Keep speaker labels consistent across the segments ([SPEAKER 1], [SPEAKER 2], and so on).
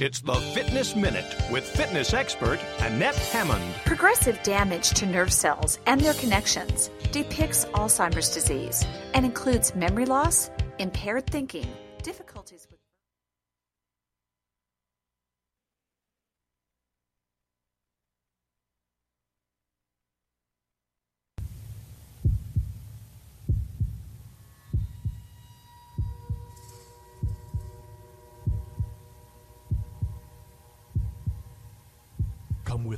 [SPEAKER 1] It's the Fitness Minute with fitness expert Annette Hammond.
[SPEAKER 2] Progressive damage to nerve cells and their connections depicts Alzheimer's disease and includes memory loss, impaired thinking, difficulties with.
[SPEAKER 3] Come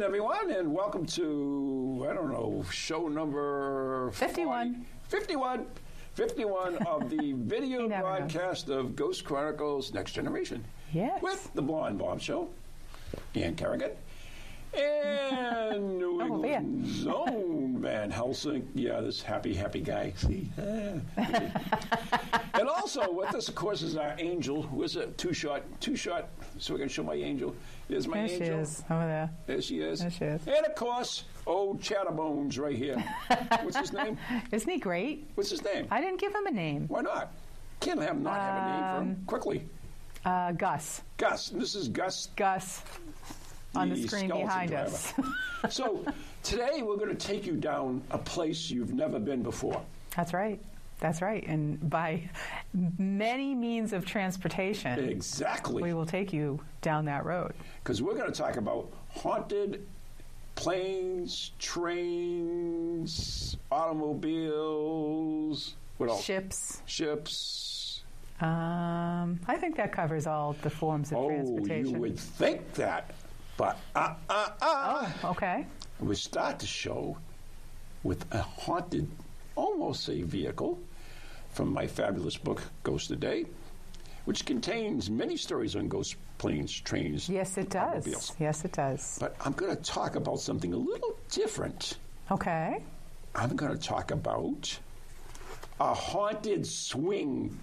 [SPEAKER 4] Evening, everyone, and welcome to, I don't know, show number
[SPEAKER 5] 51.
[SPEAKER 4] 40 51. 51 of the video
[SPEAKER 5] You never know.
[SPEAKER 4] broadcast of Ghost Chronicles Next Generation.
[SPEAKER 5] Yes.
[SPEAKER 4] With the Blonde Bomb Show, Ian Kerrigan, and New
[SPEAKER 5] Oh.
[SPEAKER 4] England Zone Van Helsing. Yeah, this happy, happy guy. See? and also with us, of course, is our angel. Who is it? Two shot, two shot. So going to show my angel. There's my
[SPEAKER 5] There she
[SPEAKER 4] angel.
[SPEAKER 5] is over there.
[SPEAKER 4] There she is.
[SPEAKER 5] There she is.
[SPEAKER 4] And of course, old Chatterbones right here. What's his name?
[SPEAKER 5] Isn't he great?
[SPEAKER 4] What's his name?
[SPEAKER 5] I didn't give him a name.
[SPEAKER 4] Why not? Can't have not have a name for
[SPEAKER 5] Um,
[SPEAKER 4] him. Quickly.
[SPEAKER 5] Uh, Gus.
[SPEAKER 4] Gus. And this is Gus.
[SPEAKER 5] Gus on the,
[SPEAKER 4] the
[SPEAKER 5] screen behind
[SPEAKER 4] driver.
[SPEAKER 5] us.
[SPEAKER 4] so today we're going to take you down a place you've never been before.
[SPEAKER 5] That's right. That's right. And by many means of transportation,
[SPEAKER 4] Exactly.
[SPEAKER 5] we will take you down that road.
[SPEAKER 4] Because we're going to talk about haunted planes, trains, automobiles, what else?
[SPEAKER 5] Ships.
[SPEAKER 4] Ships.
[SPEAKER 5] Um, I think that covers all the forms of
[SPEAKER 4] Oh,
[SPEAKER 5] transportation.
[SPEAKER 4] you would think that, but uh, uh, uh.
[SPEAKER 5] Okay.
[SPEAKER 4] We start the show with a haunted, almost a vehicle from my fabulous book, Ghost a Day, which contains many stories on ghost planes, trains.
[SPEAKER 5] Yes, it does. Yes, it does.
[SPEAKER 4] But I'm going to talk about something a little different.
[SPEAKER 5] Okay.
[SPEAKER 4] I'm going to talk about a haunted swing.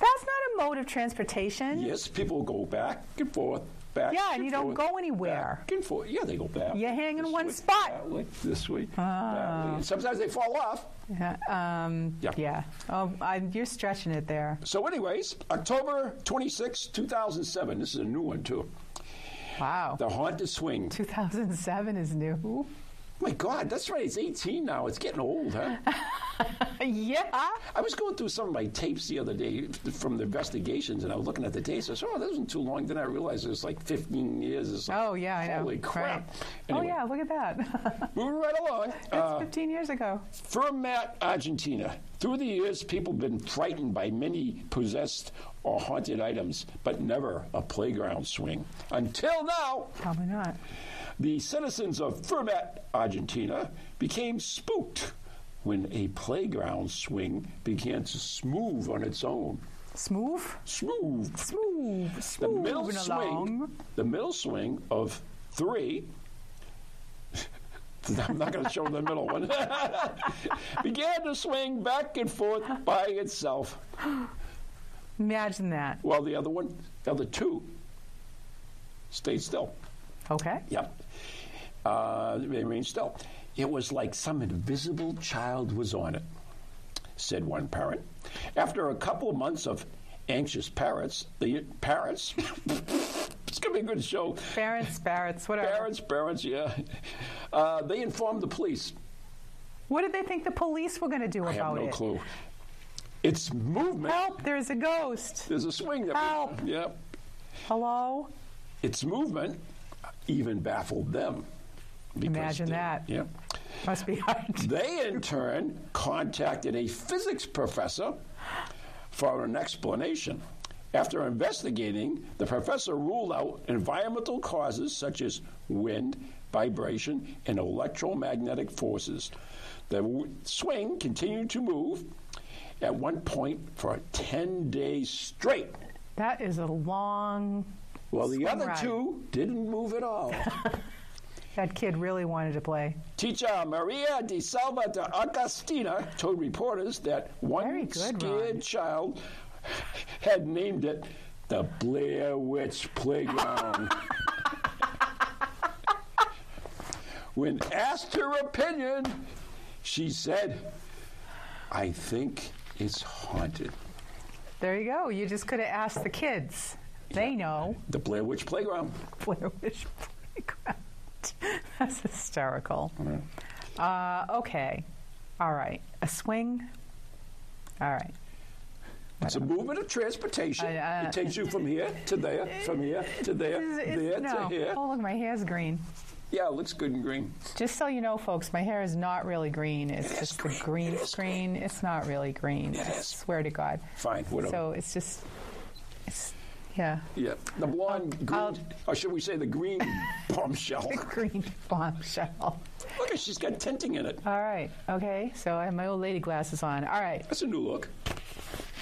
[SPEAKER 5] That's not a mode of transportation.
[SPEAKER 4] Yes, people go back and forth, back.
[SPEAKER 5] Yeah, and you don't go anywhere.
[SPEAKER 4] Back and forth. Yeah, they go back.
[SPEAKER 5] You hang in one
[SPEAKER 4] way,
[SPEAKER 5] spot.
[SPEAKER 4] That way, this way. Way. Sometimes they fall off.
[SPEAKER 5] Yeah. Um,
[SPEAKER 4] Yeah.
[SPEAKER 5] yeah. Oh, I, you're stretching it there.
[SPEAKER 4] So, anyways, October 26, 2007. This is a new one, too.
[SPEAKER 5] Wow.
[SPEAKER 4] The Haunted Swing.
[SPEAKER 5] 2007 is new.
[SPEAKER 4] My God, that's right. It's 18 now. It's getting old, huh?
[SPEAKER 5] yeah.
[SPEAKER 4] I was going through some of my tapes the other day from the investigations, and I was looking at the dates. I said, oh, that wasn't too long. Then I realized it was like 15 years. It's like,
[SPEAKER 5] Oh, yeah, I know.
[SPEAKER 4] Holy crap.
[SPEAKER 5] Right.
[SPEAKER 4] Anyway,
[SPEAKER 5] Oh, yeah, look at that.
[SPEAKER 4] Moving right along.
[SPEAKER 5] That's
[SPEAKER 4] Uh,
[SPEAKER 5] 15 years ago.
[SPEAKER 4] From Fermat, Argentina. Through the years, people have been frightened by many possessed or haunted items, but never a playground swing. Until now,
[SPEAKER 5] Probably not.
[SPEAKER 4] The citizens of Fermat, Argentina, became spooked when a playground swing began to smooth on its own.
[SPEAKER 5] Smooth?
[SPEAKER 4] Smooth.
[SPEAKER 5] Smooth.
[SPEAKER 4] The middle swing,
[SPEAKER 5] along.
[SPEAKER 4] the middle swing of three. I'm not going to show the middle one. began to swing back and forth by itself,
[SPEAKER 5] Imagine that.
[SPEAKER 4] while the other one, the other two, stayed still.
[SPEAKER 5] Okay.
[SPEAKER 4] Yep. Uh, remained still. It was like some invisible child was on it, said one parent. After a couple of months of anxious parents, the parents, it's going to be a good show.
[SPEAKER 5] Parents, parrots, whatever.
[SPEAKER 4] Parents, parents, yeah. Uh, they informed the police.
[SPEAKER 5] What did they think the police were going to do
[SPEAKER 4] I
[SPEAKER 5] about
[SPEAKER 4] have no
[SPEAKER 5] it?
[SPEAKER 4] clue. It's movement.
[SPEAKER 5] Help, there's a ghost.
[SPEAKER 4] There's a swing. That
[SPEAKER 5] Help.
[SPEAKER 4] Yep.
[SPEAKER 5] Hello?
[SPEAKER 4] Its movement even baffled them.
[SPEAKER 5] Imagine
[SPEAKER 4] they-
[SPEAKER 5] that.
[SPEAKER 4] Yep.
[SPEAKER 5] Must be hard.
[SPEAKER 4] They, in turn, contacted a physics professor for an explanation. After investigating, the professor ruled out environmental causes such as wind, vibration, and electromagnetic forces. The w- swing continued to move, at one point for 10 days straight.
[SPEAKER 5] That is a long.
[SPEAKER 4] Well, the other
[SPEAKER 5] ride.
[SPEAKER 4] two didn't move at all.
[SPEAKER 5] That kid really wanted to play.
[SPEAKER 4] Teacher Maria de Salva de Agostina told reporters that one
[SPEAKER 5] good,
[SPEAKER 4] scared
[SPEAKER 5] Ron.
[SPEAKER 4] child had named it the Blair Witch Playground. when asked her opinion, she said, I think it's haunted.
[SPEAKER 5] There you go. You just could have asked the kids. They know.
[SPEAKER 4] The Blair Witch Playground.
[SPEAKER 5] Blair Witch Playground. That's hysterical. Uh, okay. All right. A swing. All right.
[SPEAKER 4] It's a movement of transportation.
[SPEAKER 5] I- uh,
[SPEAKER 4] it takes you from here to there, from here to there,
[SPEAKER 5] It's-
[SPEAKER 4] there
[SPEAKER 5] no.
[SPEAKER 4] to here.
[SPEAKER 5] Oh, look, my hair's green.
[SPEAKER 4] Yeah, it looks good in green.
[SPEAKER 5] Just so you know, folks, my hair is not really green. It's
[SPEAKER 4] is
[SPEAKER 5] just
[SPEAKER 4] green.
[SPEAKER 5] a green
[SPEAKER 4] It
[SPEAKER 5] screen. It's not really green. I swear to God.
[SPEAKER 4] Fine, whatever.
[SPEAKER 5] So it's just, it's, yeah.
[SPEAKER 4] Yeah, the blonde green,
[SPEAKER 5] I'll-
[SPEAKER 4] or should we say the green bombshell?
[SPEAKER 5] The green bombshell.
[SPEAKER 4] Look, at she's got tinting in it.
[SPEAKER 5] All right. Okay. So I have my old lady glasses on. All right.
[SPEAKER 4] That's a new look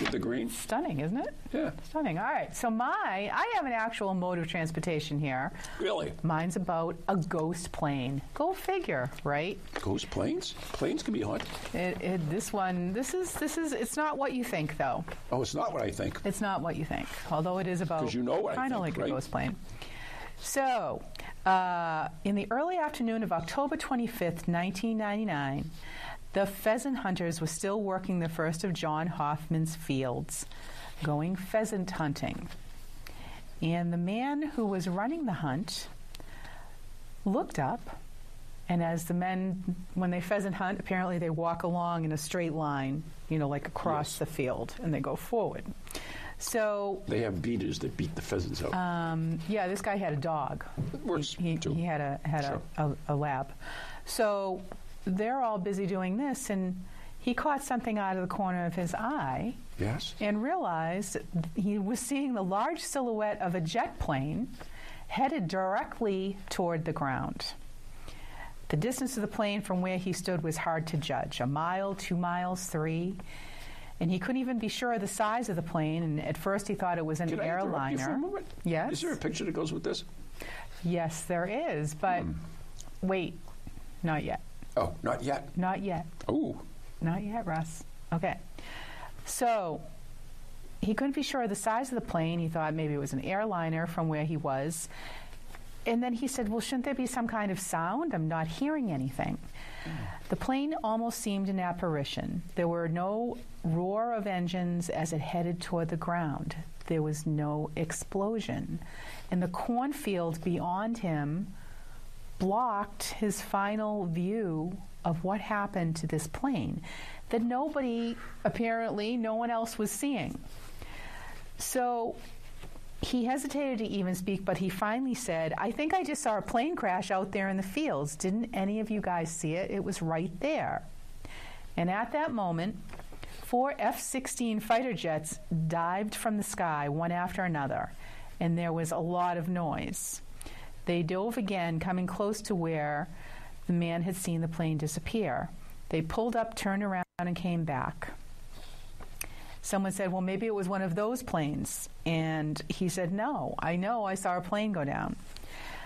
[SPEAKER 4] with the green.
[SPEAKER 5] Stunning, isn't it?
[SPEAKER 4] Yeah,
[SPEAKER 5] Stunning. All right. So my, I have an actual mode of transportation here.
[SPEAKER 4] really.
[SPEAKER 5] Mine's about a ghost plane. Go figure, right?
[SPEAKER 4] Ghost planes? Planes can be haunted.
[SPEAKER 5] It, it, this one, this is, this is, it's not what you think, though.
[SPEAKER 4] Oh, it's not what I think.
[SPEAKER 5] It's not what you think, although it is about
[SPEAKER 4] 'Cause you know what I
[SPEAKER 5] kind of
[SPEAKER 4] think,
[SPEAKER 5] like
[SPEAKER 4] right?
[SPEAKER 5] a ghost plane. So, uh, in the early afternoon of October 25th, 1999, the pheasant hunters were still working the first of John Hoffman's fields, going pheasant hunting. And the man who was running the hunt looked up, and as the men, when they pheasant hunt, apparently they walk along in a straight line, you know, like across
[SPEAKER 4] Yes.
[SPEAKER 5] the field, and they go forward. So,
[SPEAKER 4] They have beaters that beat the pheasants out.
[SPEAKER 5] um, yeah, this guy had a dog. He,
[SPEAKER 4] too.
[SPEAKER 5] he had a had
[SPEAKER 4] Sure.
[SPEAKER 5] a, a, a lab. So they're all busy doing this, and he caught something out of the corner of his eye
[SPEAKER 4] yes?
[SPEAKER 5] and realized he was seeing the large silhouette of a jet plane headed directly toward the ground. The distance of the plane from where he stood was hard to judge a mile, two miles, three. And he couldn't even be sure of the size of the plane. And at first, he thought it was an
[SPEAKER 4] Can I interrupt you for a
[SPEAKER 5] airliner. Yes.
[SPEAKER 4] Is there a picture that goes with this?
[SPEAKER 5] Yes, there is. But
[SPEAKER 4] Hmm.
[SPEAKER 5] wait, not yet.
[SPEAKER 4] Oh, not yet.
[SPEAKER 5] Not yet.
[SPEAKER 4] Oh,
[SPEAKER 5] Not yet, Russ. Okay. So he couldn't be sure of the size of the plane. He thought maybe it was an airliner from where he was. And then he said, Well, shouldn't there be some kind of sound? I'm not hearing anything. The plane almost seemed an apparition. There were no roar of engines as it headed toward the ground. There was no explosion. And the cornfield beyond him blocked his final view of what happened to this plane that nobody, apparently, no one else was seeing. So he hesitated to even speak, but he finally said, I think I just saw a plane crash out there in the fields. Didn't any of you guys see it? It was right there. And at that moment, four F 16 fighter jets dived from the sky, one after another, and there was a lot of noise. They dove again, coming close to where the man had seen the plane disappear. They pulled up, turned around, and came back. Someone said, Well, maybe it was one of those planes. And he said, No, I know I saw a plane go down.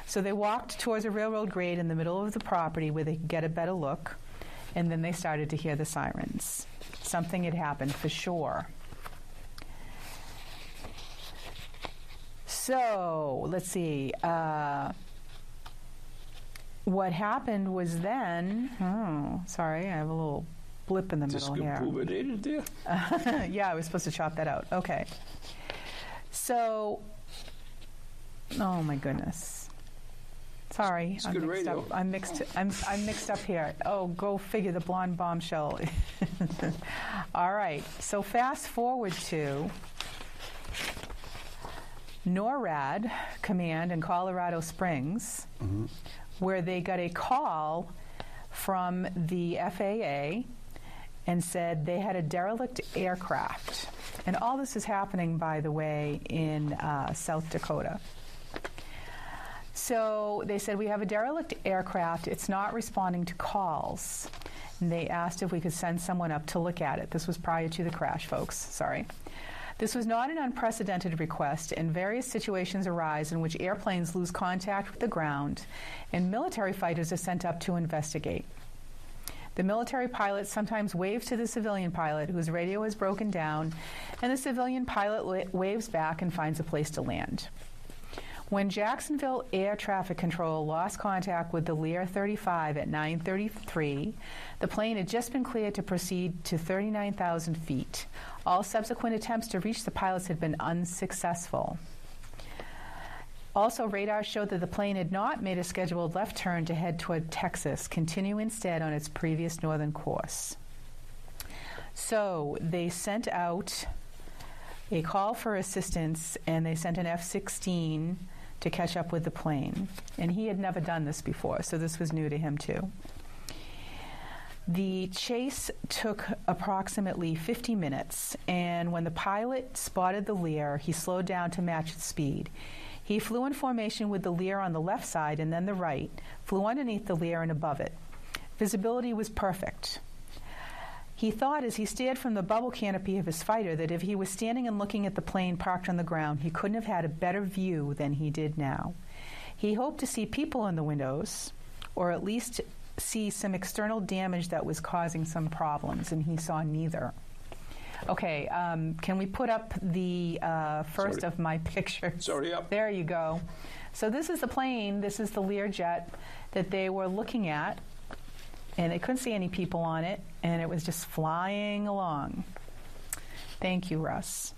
[SPEAKER 5] So they walked towards a railroad grade in the middle of the property where they could get a better look. And then they started to hear the sirens. Something had happened for sure. So let's see. Uh, what happened was then. Oh, sorry, I have a little blip in the middle here. yeah, I was supposed to chop that out. Okay. So, oh my goodness. Sorry,
[SPEAKER 4] It's
[SPEAKER 5] I'm
[SPEAKER 4] good
[SPEAKER 5] mixed
[SPEAKER 4] radio.
[SPEAKER 5] up. I'm mixed. I'm I'm mixed up here. Oh, go figure. The blonde bombshell. All right. So fast forward to NORAD command in Colorado Springs, mm-hmm. where they got a call from the FAA and said they had a derelict aircraft. And all this is happening, by the way, in uh, South Dakota. So they said, We have a derelict aircraft. It's not responding to calls. And they asked if we could send someone up to look at it. This was prior to the crash, folks. Sorry. This was not an unprecedented request, and various situations arise in which airplanes lose contact with the ground, and military fighters are sent up to investigate. The military pilot sometimes waves to the civilian pilot whose radio has broken down, and the civilian pilot wa- waves back and finds a place to land. When Jacksonville Air Traffic Control lost contact with the Lear 35 at 9:33, the plane had just been cleared to proceed to 39,000 feet. All subsequent attempts to reach the pilots had been unsuccessful. Also, radar showed that the plane had not made a scheduled left turn to head toward Texas, continuing instead on its previous northern course. So they sent out a call for assistance and they sent an F 16 to catch up with the plane. And he had never done this before, so this was new to him too. The chase took approximately 50 minutes, and when the pilot spotted the Lear, he slowed down to match its speed. He flew in formation with the Lear on the left side and then the right, flew underneath the Lear and above it. Visibility was perfect. He thought as he stared from the bubble canopy of his fighter that if he was standing and looking at the plane parked on the ground, he couldn't have had a better view than he did now. He hoped to see people in the windows, or at least see some external damage that was causing some problems, and he saw neither. Okay, um, can we put up the uh, first
[SPEAKER 4] Sorry.
[SPEAKER 5] of my pictures?
[SPEAKER 4] Already up.
[SPEAKER 5] There you go. So this is the plane. This is the Learjet that they were looking at, and they couldn't see any people on it, and it was just flying along. Thank you, Russ.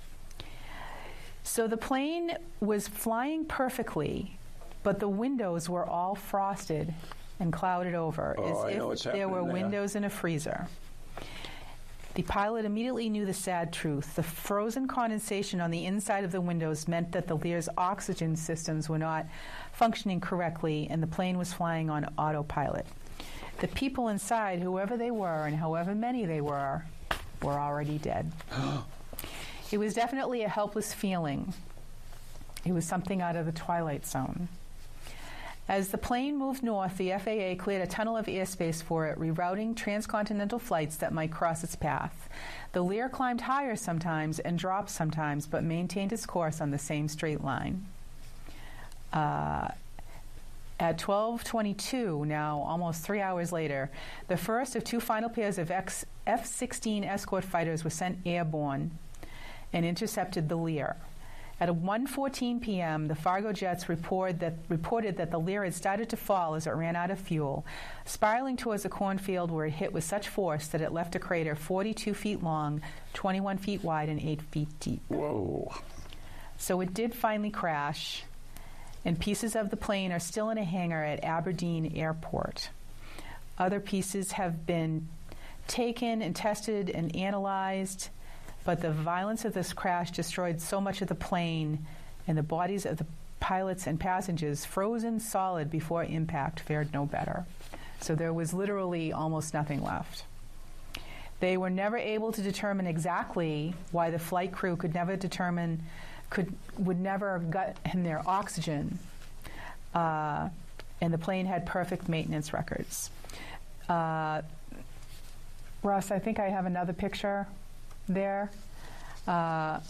[SPEAKER 5] So the plane was flying perfectly, but the windows were all frosted and clouded over,
[SPEAKER 4] Oh, I
[SPEAKER 5] as
[SPEAKER 4] know
[SPEAKER 5] if
[SPEAKER 4] what's
[SPEAKER 5] there were windows in a freezer. The pilot immediately knew the sad truth. The frozen condensation on the inside of the windows meant that the Lear's oxygen systems were not functioning correctly and the plane was flying on autopilot. The people inside, whoever they were and however many they were, were already dead. it was definitely a helpless feeling. It was something out of the Twilight Zone. As the plane moved north, the FAA cleared a tunnel of airspace for it, rerouting transcontinental flights that might cross its path. The Lear climbed higher sometimes and dropped sometimes, but maintained its course on the same straight line. Uh, at 12:22, now almost three hours later, the first of two final pairs of X- F-16 escort fighters was sent airborne and intercepted the Lear. At 1:14 p.m., the Fargo jets report that, reported that the Lear had started to fall as it ran out of fuel, spiraling towards a cornfield where it hit with such force that it left a crater 42 feet long, 21 feet wide, and 8 feet deep.
[SPEAKER 4] Whoa.
[SPEAKER 5] So it did finally crash, and pieces of the plane are still in a hangar at Aberdeen Airport. Other pieces have been taken and tested and analyzed, but the violence of this crash destroyed so much of the plane, and the bodies of the pilots and passengers, frozen solid before impact, fared no better. So there was literally almost nothing left. They were never able to determine exactly why the flight crew could never determine, could would never have gotten their oxygen, uh, and the plane had perfect maintenance records. Uh, Russ, I think I have another picture there. Uh,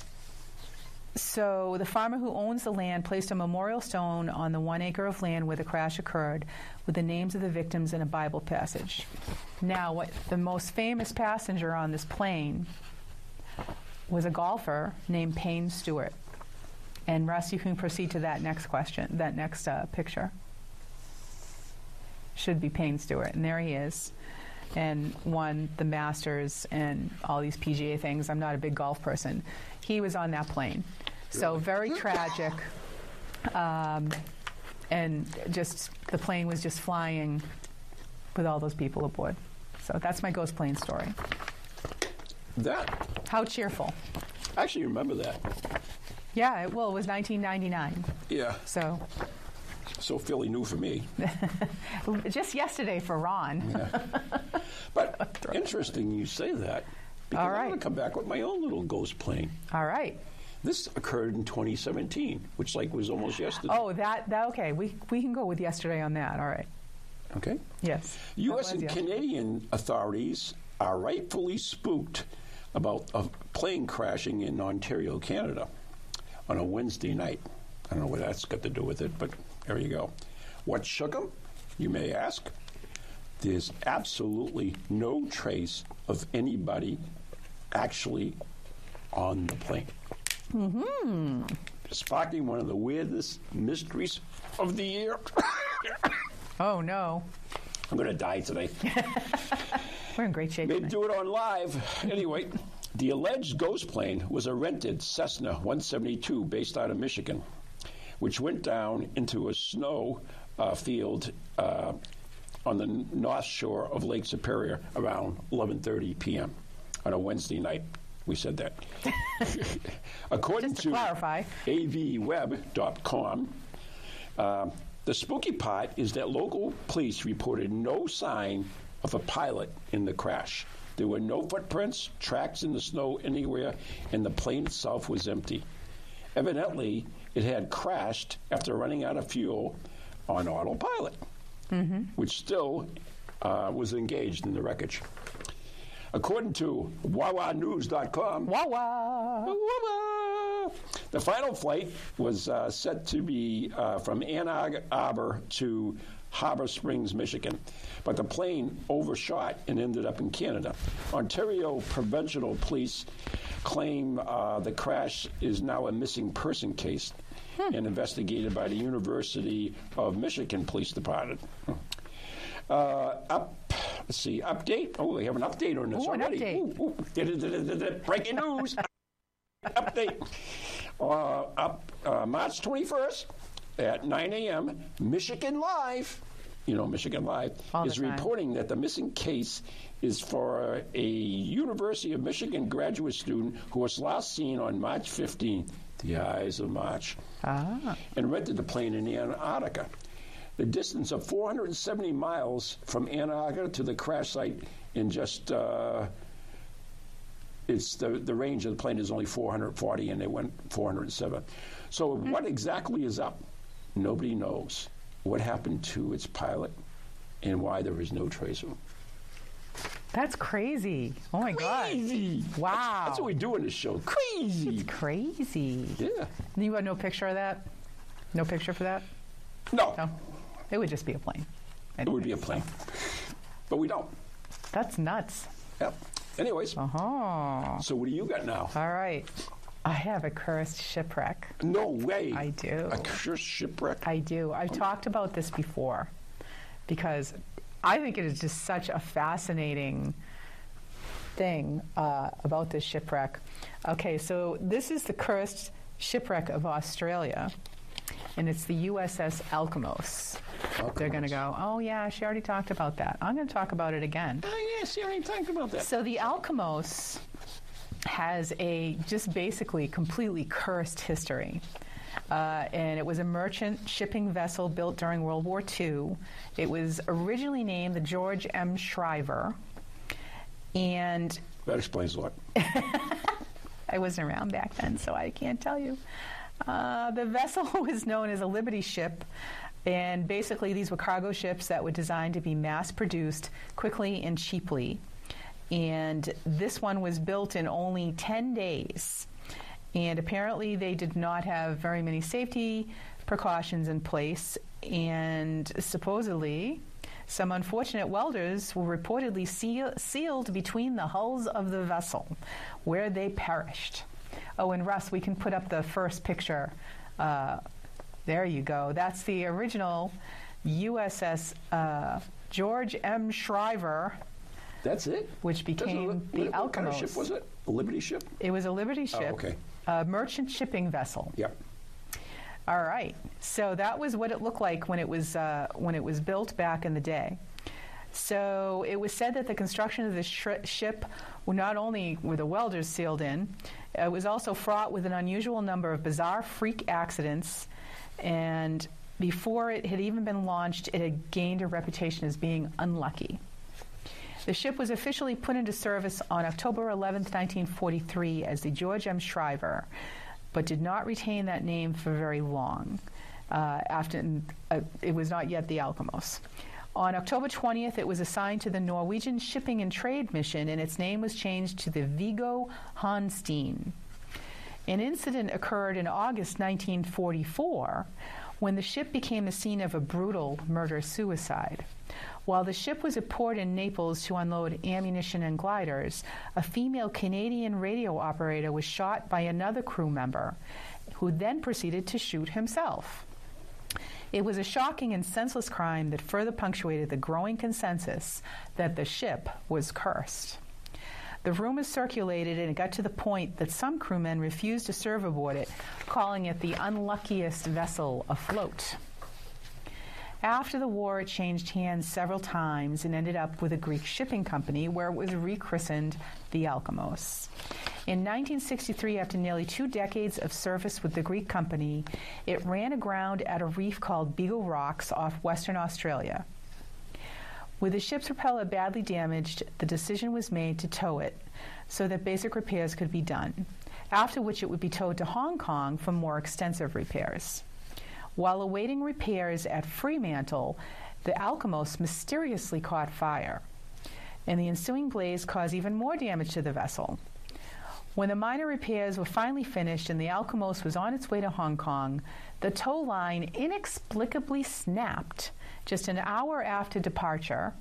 [SPEAKER 5] so the farmer who owns the land placed a memorial stone on the one acre of land where the crash occurred with the names of the victims and a Bible passage. Now, what the most famous passenger on this plane was a golfer named Payne Stewart. And Russ, you can proceed to that next question, that next uh, picture. Should be Payne Stewart, and there he is, and won the Masters and all these PGA things. I'm not a big golf person. He was on that plane, so very tragic. Um, and just the plane was just flying with all those people aboard. So that's my ghost plane story.
[SPEAKER 4] That,
[SPEAKER 5] How cheerful.
[SPEAKER 4] I actually remember that.
[SPEAKER 5] Yeah, it, well, it was 1999.
[SPEAKER 4] Yeah.
[SPEAKER 5] So
[SPEAKER 4] So fairly new for me.
[SPEAKER 5] just yesterday for Ron.
[SPEAKER 4] But interesting you say that. Because
[SPEAKER 5] All
[SPEAKER 4] I'm going to come back with my own little ghost plane.
[SPEAKER 5] All right.
[SPEAKER 4] This occurred in 2017, which like was almost yesterday.
[SPEAKER 5] Oh, that, that okay. We, we can go with yesterday on that. All right.
[SPEAKER 4] Okay?
[SPEAKER 5] Yes.
[SPEAKER 4] U.S. And
[SPEAKER 5] was, yes.
[SPEAKER 4] Canadian authorities are rightfully spooked about a plane crashing in Ontario, Canada on a Wednesday night. I don't know what that's got to do with it, but there you go. What shook them, you may ask? There's absolutely no trace of anybody actually on the plane. Mm-hmm. Sparking one of the weirdest mysteries of the year.
[SPEAKER 5] Oh no,
[SPEAKER 4] I'm going to die today.
[SPEAKER 5] we're in great shape.
[SPEAKER 4] They do it on live. Anyway, the alleged ghost plane was a rented Cessna 172 based out of Michigan, which went down into a snow uh, field uh, on the north shore of Lake Superior around 11:30 p.m. on a Wednesday night. We said that. According
[SPEAKER 5] Just to clarify.
[SPEAKER 4] avweb.com, um, the spooky part is that local police reported no sign of a pilot in the crash. There were no footprints, tracks in the snow anywhere, and the plane itself was empty. Evidently, it had crashed after running out of fuel on autopilot, which still uh, was engaged in the wreckage. According to WawaNews.com,
[SPEAKER 5] wah.
[SPEAKER 4] Wah-wah. The final flight was uh, set to be uh, from Ann Arbor to Harbor Springs, Michigan, but the plane overshot and ended up in Canada. Ontario Provincial Police claim uh, the crash is now a missing person case and investigated by the University of Michigan Police Department. Uh, up, let's see, update. Oh, they have an update on this
[SPEAKER 5] Ooh,
[SPEAKER 4] already.
[SPEAKER 5] update.
[SPEAKER 4] Ooh, ooh. Breaking news. update. Uh, up uh, March 21st at 9 a.m., Michigan Live, you know, Michigan Live,
[SPEAKER 5] All
[SPEAKER 4] is reporting that the missing case is for a University of Michigan graduate student who was last seen on March 15, the eyes of March,
[SPEAKER 5] Ah.
[SPEAKER 4] and rented the plane in Antarctica. The distance of 470 miles from Antarctica to the crash site in just uh, it's the, the range of the plane is only 440 and they went 407. So what exactly is up? Nobody knows what happened to its pilot and why there is no trace of him.
[SPEAKER 5] That's crazy. Oh my god.
[SPEAKER 4] Crazy.
[SPEAKER 5] Wow.
[SPEAKER 4] That's what we do in this show. Crazy.
[SPEAKER 5] It's crazy.
[SPEAKER 4] Yeah.
[SPEAKER 5] You got no picture of that? No picture for that?
[SPEAKER 4] No,
[SPEAKER 5] No. It would just be a plane.
[SPEAKER 4] it would be a plane. But we don't.
[SPEAKER 5] That's nuts.
[SPEAKER 4] Yep. Anyways,
[SPEAKER 5] Oh.
[SPEAKER 4] so what do you got now?
[SPEAKER 5] All right. I have a cursed shipwreck.
[SPEAKER 4] No way.
[SPEAKER 5] I do.
[SPEAKER 4] A cursed shipwreck.
[SPEAKER 5] I do. I've oh. talked about this before because I think it is just such a fascinating thing uh, about this shipwreck. Okay, so this is the cursed shipwreck of Australia, and it's the USS Alkimos. They're going to go, oh, yeah, she already talked about that. I'm going to talk about it again.
[SPEAKER 4] Oh, yes, you already talked about that.
[SPEAKER 5] So the Alkimos has a just basically completely cursed history. Uh, and it was a merchant shipping vessel built during World War II. It was originally named the George M. Shriver. And
[SPEAKER 4] That explains a lot.
[SPEAKER 5] I wasn't around back then, so I can't tell you. Uh, the vessel was known as a Liberty ship, and basically these were cargo ships that were designed to be mass produced quickly and cheaply. And this one was built in only 10 days. And apparently they did not have very many safety precautions in place. And supposedly, some unfortunate welders were reportedly seal- sealed between the hulls of the vessel, where they perished. Oh, and Russ, we can put up the first picture. Uh, there you go. That's the original USS uh, George M. Shriver,
[SPEAKER 4] That's it?
[SPEAKER 5] which became the
[SPEAKER 4] what kind of ship was it? A Liberty ship?
[SPEAKER 5] It was a Liberty ship,
[SPEAKER 4] Oh, okay.
[SPEAKER 5] A merchant shipping vessel.
[SPEAKER 4] Yep.
[SPEAKER 5] All right. So that was what it looked like when it was uh, when it was built back in the day. So it was said that the construction of the sh- ship not only were the welders sealed in, it was also fraught with an unusual number of bizarre freak accidents. And before it had even been launched, it had gained a reputation as being unlucky. The ship was officially put into service on October 11, 1943, as the George M. Shriver, but did not retain that name for very long. Uh, after uh, it was not yet the Alkimos. On October 20th, it was assigned to the Norwegian Shipping and Trade Mission, and its name was changed to the Viggo Hansteen. An incident occurred in August 1944 when the ship became the scene of a brutal murder suicide. While the ship was at port in Naples to unload ammunition and gliders, a female Canadian radio operator was shot by another crew member, who then proceeded to shoot himself. It was a shocking and senseless crime that further punctuated the growing consensus that the ship was cursed. The rumors circulated, and it got to the point that some crewmen refused to serve aboard it, calling it the unluckiest vessel afloat. After the war, it changed hands several times and ended up with a Greek shipping company where it was rechristened the Alkimos. In 1963, after nearly two decades of service with the Greek company, it ran aground at a reef called Beagle Rocks off Western Australia. With the ship's propeller badly damaged, the decision was made to tow it so that basic repairs could be done, after which it would be towed to Hong Kong for more extensive repairs. While awaiting repairs at Fremantle, the Alkimos mysteriously caught fire, and the ensuing blaze caused even more damage to the vessel. When the minor repairs were finally finished and the Alkimos was on its way to Hong Kong, the tow line inexplicably snapped just an hour after departure,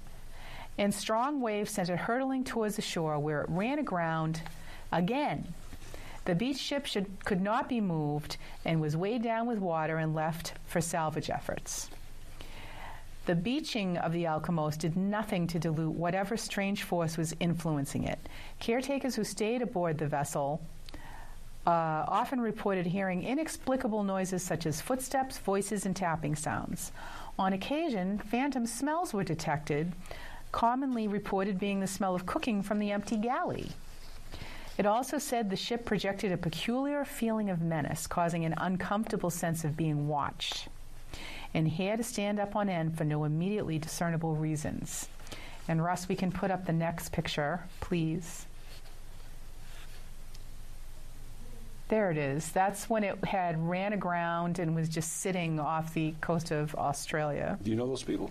[SPEAKER 5] and strong waves sent it hurtling towards the shore where it ran aground again the beach ship should, could not be moved and was weighed down with water and left for salvage efforts. The beaching of the Alkimos did nothing to dilute whatever strange force was influencing it. Caretakers who stayed aboard the vessel uh, often reported hearing inexplicable noises such as footsteps, voices, and tapping sounds. On occasion, phantom smells were detected, commonly reported being the smell of cooking from the empty galley. It also said the ship projected a peculiar feeling of menace, causing an uncomfortable sense of being watched, and he had to stand up on end for no immediately discernible reasons. And Russ, we can put up the next picture, please. There it is. That's when it had ran aground and was just sitting off the coast of Australia.
[SPEAKER 4] Do you know those people?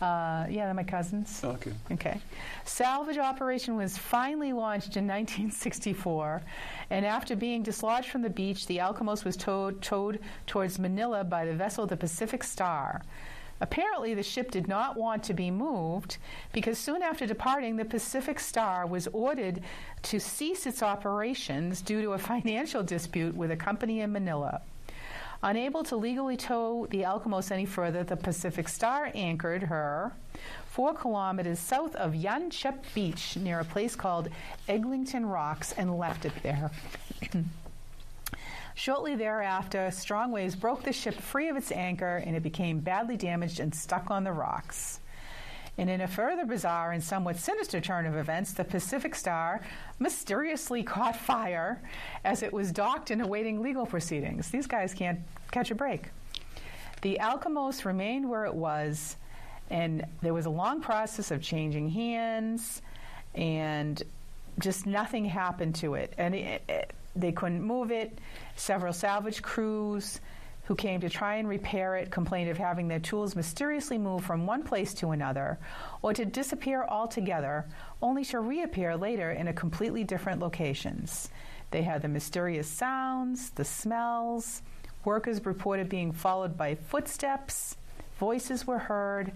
[SPEAKER 5] Uh, yeah, they're my cousins.
[SPEAKER 4] Okay.
[SPEAKER 5] Okay. Salvage operation was finally launched in 1964, and after being dislodged from the beach, the Alkimos was towed, towed towards Manila by the vessel the Pacific Star. Apparently, the ship did not want to be moved because soon after departing, the Pacific Star was ordered to cease its operations due to a financial dispute with a company in Manila. Unable to legally tow the Alkimos any further, the Pacific Star anchored her four kilometers south of Yanchep Beach near a place called Eglinton Rocks and left it there. Shortly thereafter, strong waves broke the ship free of its anchor and it became badly damaged and stuck on the rocks. And in a further bizarre and somewhat sinister turn of events, the Pacific Star mysteriously caught fire as it was docked and awaiting legal proceedings. These guys can't catch a break. The Alkimos remained where it was, and there was a long process of changing hands, and just nothing happened to it. And it, it, they couldn't move it. Several salvage crews who came to try and repair it complained of having their tools mysteriously move from one place to another or to disappear altogether, only to reappear later in a completely different locations. They had the mysterious sounds, the smells. Workers reported being followed by footsteps. Voices were heard.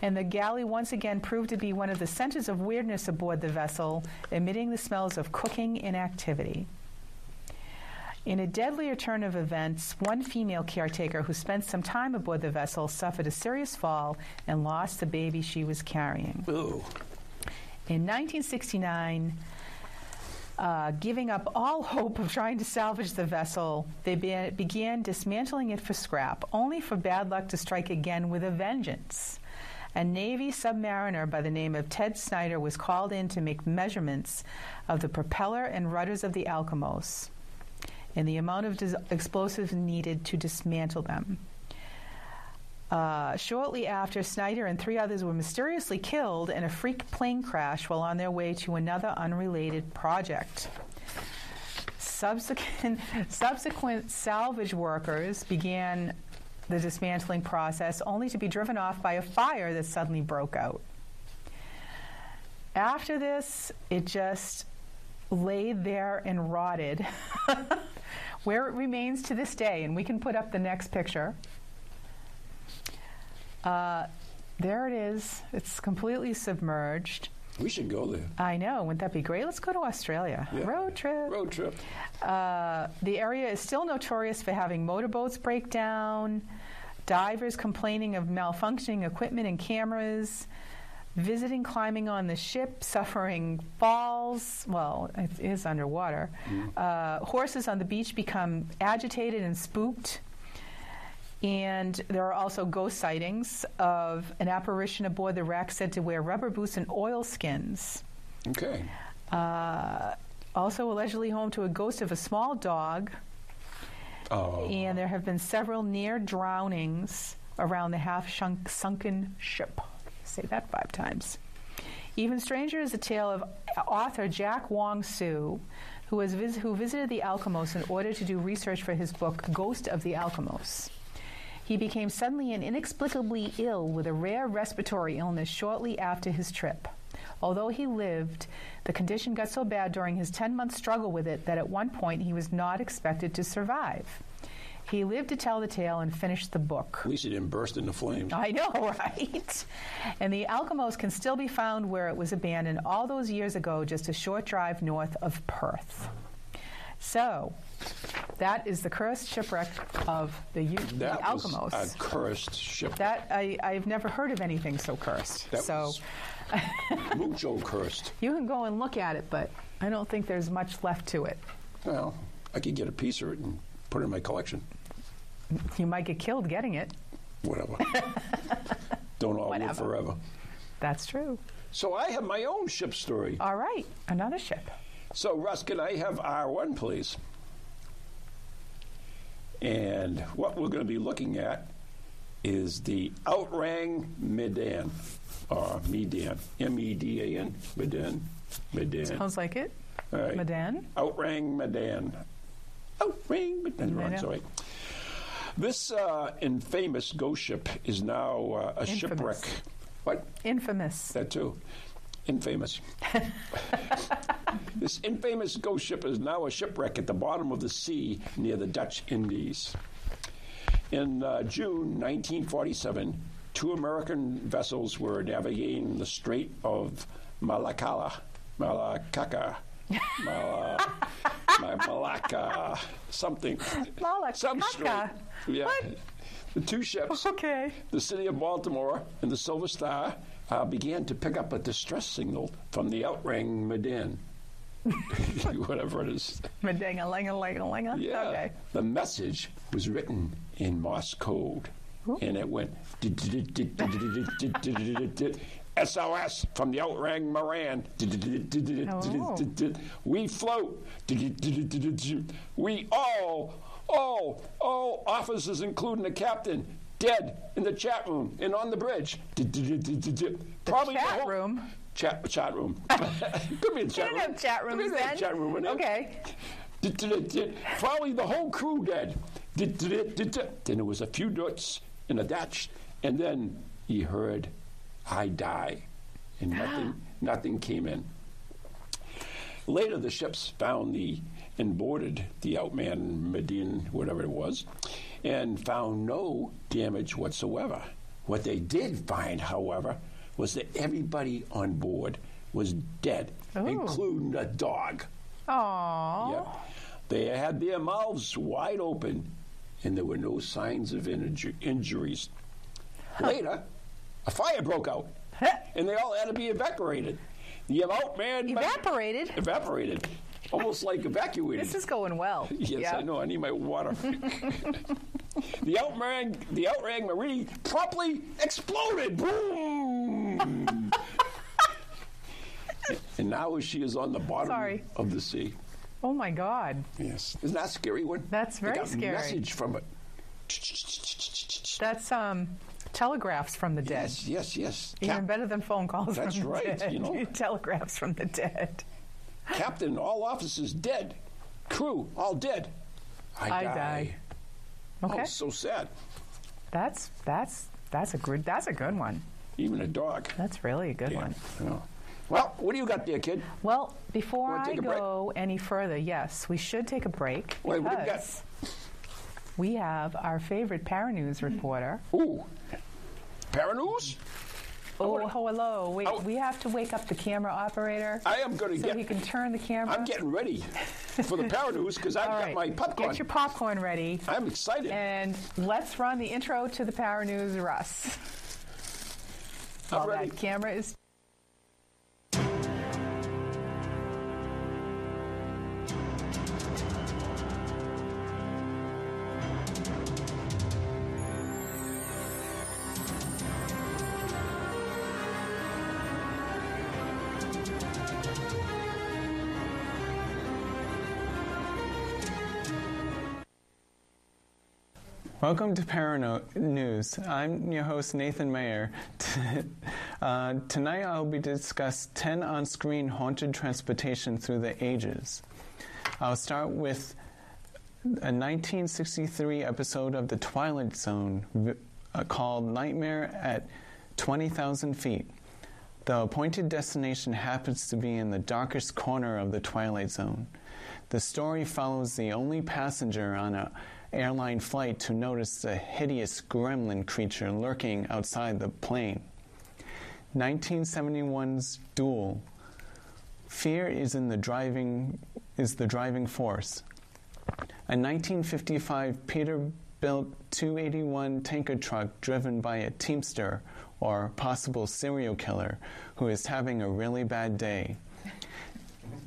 [SPEAKER 5] And the galley once again proved to be one of the centers of weirdness aboard the vessel, emitting the smells of cooking inactivity. In a deadlier turn of events, one female caretaker who spent some time aboard the vessel suffered a serious fall and lost the baby she was carrying.
[SPEAKER 4] Ooh.
[SPEAKER 5] In 1969, uh, giving up all hope of trying to salvage the vessel, they be- began dismantling it for scrap, only for bad luck to strike again with a vengeance. A Navy submariner by the name of Ted Snyder was called in to make measurements of the propeller and rudders of the Alkimos and the amount of dis- explosives needed to dismantle them. Uh, shortly after, Snyder and three others were mysteriously killed in a freak plane crash while on their way to another unrelated project. Subsequent, subsequent salvage workers began the dismantling process, only to be driven off by a fire that suddenly broke out. After this, it just laid there and rotted, where it remains to this day. And we can put up the next picture. Uh, there it is. It's completely submerged.
[SPEAKER 4] We should go there.
[SPEAKER 5] I know. Wouldn't that be great? Let's go to Australia.
[SPEAKER 4] Yeah.
[SPEAKER 5] Road trip.
[SPEAKER 4] Road trip.
[SPEAKER 5] Uh, the area is still notorious for having motorboats break down, divers complaining of malfunctioning equipment and cameras, visiting climbing on the ship, suffering falls. Well, it is underwater. Uh, horses on the beach become agitated and spooked. And there are also ghost sightings of an apparition aboard the wreck said to wear rubber boots and oilskins.
[SPEAKER 4] Okay.
[SPEAKER 5] Uh, also allegedly home to a ghost of a small dog.
[SPEAKER 4] Oh.
[SPEAKER 5] And there have been several near drownings around the half shunk, sunken ship. Say that five times. Even stranger is the tale of author Jack Wong Sue, who, was vis- who visited the Alkimos in order to do research for his book Ghost of the Alkimos. He became suddenly and inexplicably ill with a rare respiratory illness shortly after his trip. Although he lived, the condition got so bad during his 10 month struggle with it that at one point he was not expected to survive. He lived to tell the tale and finished the book.
[SPEAKER 4] At least it didn't burst into flames.
[SPEAKER 5] I know, right? And the Alkimos can still be found where it was abandoned all those years ago, just a short drive north of Perth. So, that is the cursed shipwreck of the, U- the
[SPEAKER 4] That was a cursed ship.
[SPEAKER 5] that I, I've never heard of anything so cursed.
[SPEAKER 4] That
[SPEAKER 5] so
[SPEAKER 4] was mucho cursed.
[SPEAKER 5] you can go and look at it, but I don't think there's much left to it.
[SPEAKER 4] Well, I could get a piece of it and put it in my collection.
[SPEAKER 5] You might get killed getting it.
[SPEAKER 4] Whatever. Don't all live
[SPEAKER 5] Whatever.
[SPEAKER 4] forever.
[SPEAKER 5] That's true.
[SPEAKER 4] So I have my own ship story.
[SPEAKER 5] All right, another ship.
[SPEAKER 4] So, Russ, can I have R1, please? And what we're going to be looking at is the Outrang Medan, or Medan, M E D A N, Medan, Medan.
[SPEAKER 5] Sounds like it.
[SPEAKER 4] All right.
[SPEAKER 5] Medan.
[SPEAKER 4] Outrang Medan. Outrang Medan. Right,
[SPEAKER 5] Medan.
[SPEAKER 4] sorry. This uh, infamous ghost ship is now uh, a
[SPEAKER 5] Infamous.
[SPEAKER 4] shipwreck. What?
[SPEAKER 5] Infamous.
[SPEAKER 4] That too. Infamous. this infamous ghost ship is now a shipwreck at the bottom of the sea near the Dutch Indies. In uh, June 1947, two American vessels were navigating the Strait of Malacca. Malacca. Mala, Ma- Malacca. Something. Some strait.
[SPEAKER 5] Malacca.
[SPEAKER 4] Yeah.
[SPEAKER 5] What?
[SPEAKER 4] The two ships
[SPEAKER 5] Okay.
[SPEAKER 4] the city of Baltimore and the Silver Star uh, began to pick up a distress signal from the Outrang Medan. Whatever it is.
[SPEAKER 5] Medanga-langa-langa-langa.
[SPEAKER 4] Yeah.
[SPEAKER 5] Okay.
[SPEAKER 4] The message was written in Morse code. And it went SOS from the Outrang Moran. We float. We all, all, all officers, including the captain, dead in the chat room and on the bridge. Probably
[SPEAKER 5] chat
[SPEAKER 4] whole-
[SPEAKER 5] room?
[SPEAKER 4] Chat, chat room. Could be a chat room.
[SPEAKER 5] have chat rooms
[SPEAKER 4] be a
[SPEAKER 5] then.
[SPEAKER 4] Chat room.
[SPEAKER 5] Okay.
[SPEAKER 4] Probably the whole crew dead. Then there was a few dots in a Dutch, and then he heard, "I die," and ah. nothing, nothing came in. Later, the ships found the and boarded the Outman Medine, whatever it was, and found no damage whatsoever. What they did find, however, was that everybody on board was dead,
[SPEAKER 5] Oh.
[SPEAKER 4] including the dog.
[SPEAKER 5] Aww.
[SPEAKER 4] Yeah. They had their mouths wide open, and there were no signs of inju- injuries. Later, a fire broke out, and they all had to be evacuated. The outman
[SPEAKER 5] Evaporated?
[SPEAKER 4] evaporated, almost like evacuated.
[SPEAKER 5] This is going well.
[SPEAKER 4] Yes,
[SPEAKER 5] yeah.
[SPEAKER 4] I know. I need my water. the outrang, the outrang Marie promptly exploded. Boom! and now she is on the bottom
[SPEAKER 5] Sorry.
[SPEAKER 4] of the sea.
[SPEAKER 5] Oh my God.
[SPEAKER 4] Yes, isn't that scary one?
[SPEAKER 5] That's very
[SPEAKER 4] they got
[SPEAKER 5] scary.
[SPEAKER 4] Message from it.
[SPEAKER 5] That's um, telegraphs from the dead.
[SPEAKER 4] Yes, yes, yes.
[SPEAKER 5] Even
[SPEAKER 4] Cap-
[SPEAKER 5] better than phone calls
[SPEAKER 4] That's
[SPEAKER 5] from the
[SPEAKER 4] right,
[SPEAKER 5] dead.
[SPEAKER 4] you know.
[SPEAKER 5] telegraphs from the dead.
[SPEAKER 4] Captain, all officers dead. Crew, all dead. I,
[SPEAKER 5] I die. Oh, okay.
[SPEAKER 4] Oh, so sad.
[SPEAKER 5] That's that's that's a good that's a good one.
[SPEAKER 4] Even a dog.
[SPEAKER 5] That's really a good
[SPEAKER 4] Yeah.
[SPEAKER 5] one.
[SPEAKER 4] Yeah. Well, what do you got there, kid?
[SPEAKER 5] Well, before I
[SPEAKER 4] a break?
[SPEAKER 5] go any further, yes, we should take a break
[SPEAKER 4] Wait, what do we got?
[SPEAKER 5] we have our favorite Paranews reporter.
[SPEAKER 4] Ooh. Paranews?
[SPEAKER 5] Oh, hello! Wait,
[SPEAKER 4] Oh.
[SPEAKER 5] we have to wake up the camera operator
[SPEAKER 4] I am going to
[SPEAKER 5] so
[SPEAKER 4] get.
[SPEAKER 5] he can turn the camera.
[SPEAKER 4] I'm getting ready for the Paranews because I've
[SPEAKER 5] All
[SPEAKER 4] got my popcorn.
[SPEAKER 5] Get your popcorn ready,
[SPEAKER 4] I'm excited.
[SPEAKER 5] and let's run the intro to the Paranews, Russ.
[SPEAKER 4] I'm
[SPEAKER 5] While
[SPEAKER 4] ready.
[SPEAKER 5] that camera is
[SPEAKER 6] Welcome to Parano News. I'm your host, Nathan Mayer. uh, tonight I'll be discuss 10 on-screen haunted transportation through the ages. I'll start with a 1963 episode of The Twilight Zone uh, called Nightmare at 20,000 Feet. The appointed destination happens to be in the darkest corner of the Twilight Zone. The story follows the only passenger on a airline flight to notice a hideous gremlin creature lurking outside the plane. 1971's Duel. Fear is in the driving is the driving force. A 1955 Peterbilt 281 tanker truck driven by a teamster or possible serial killer who is having a really bad day.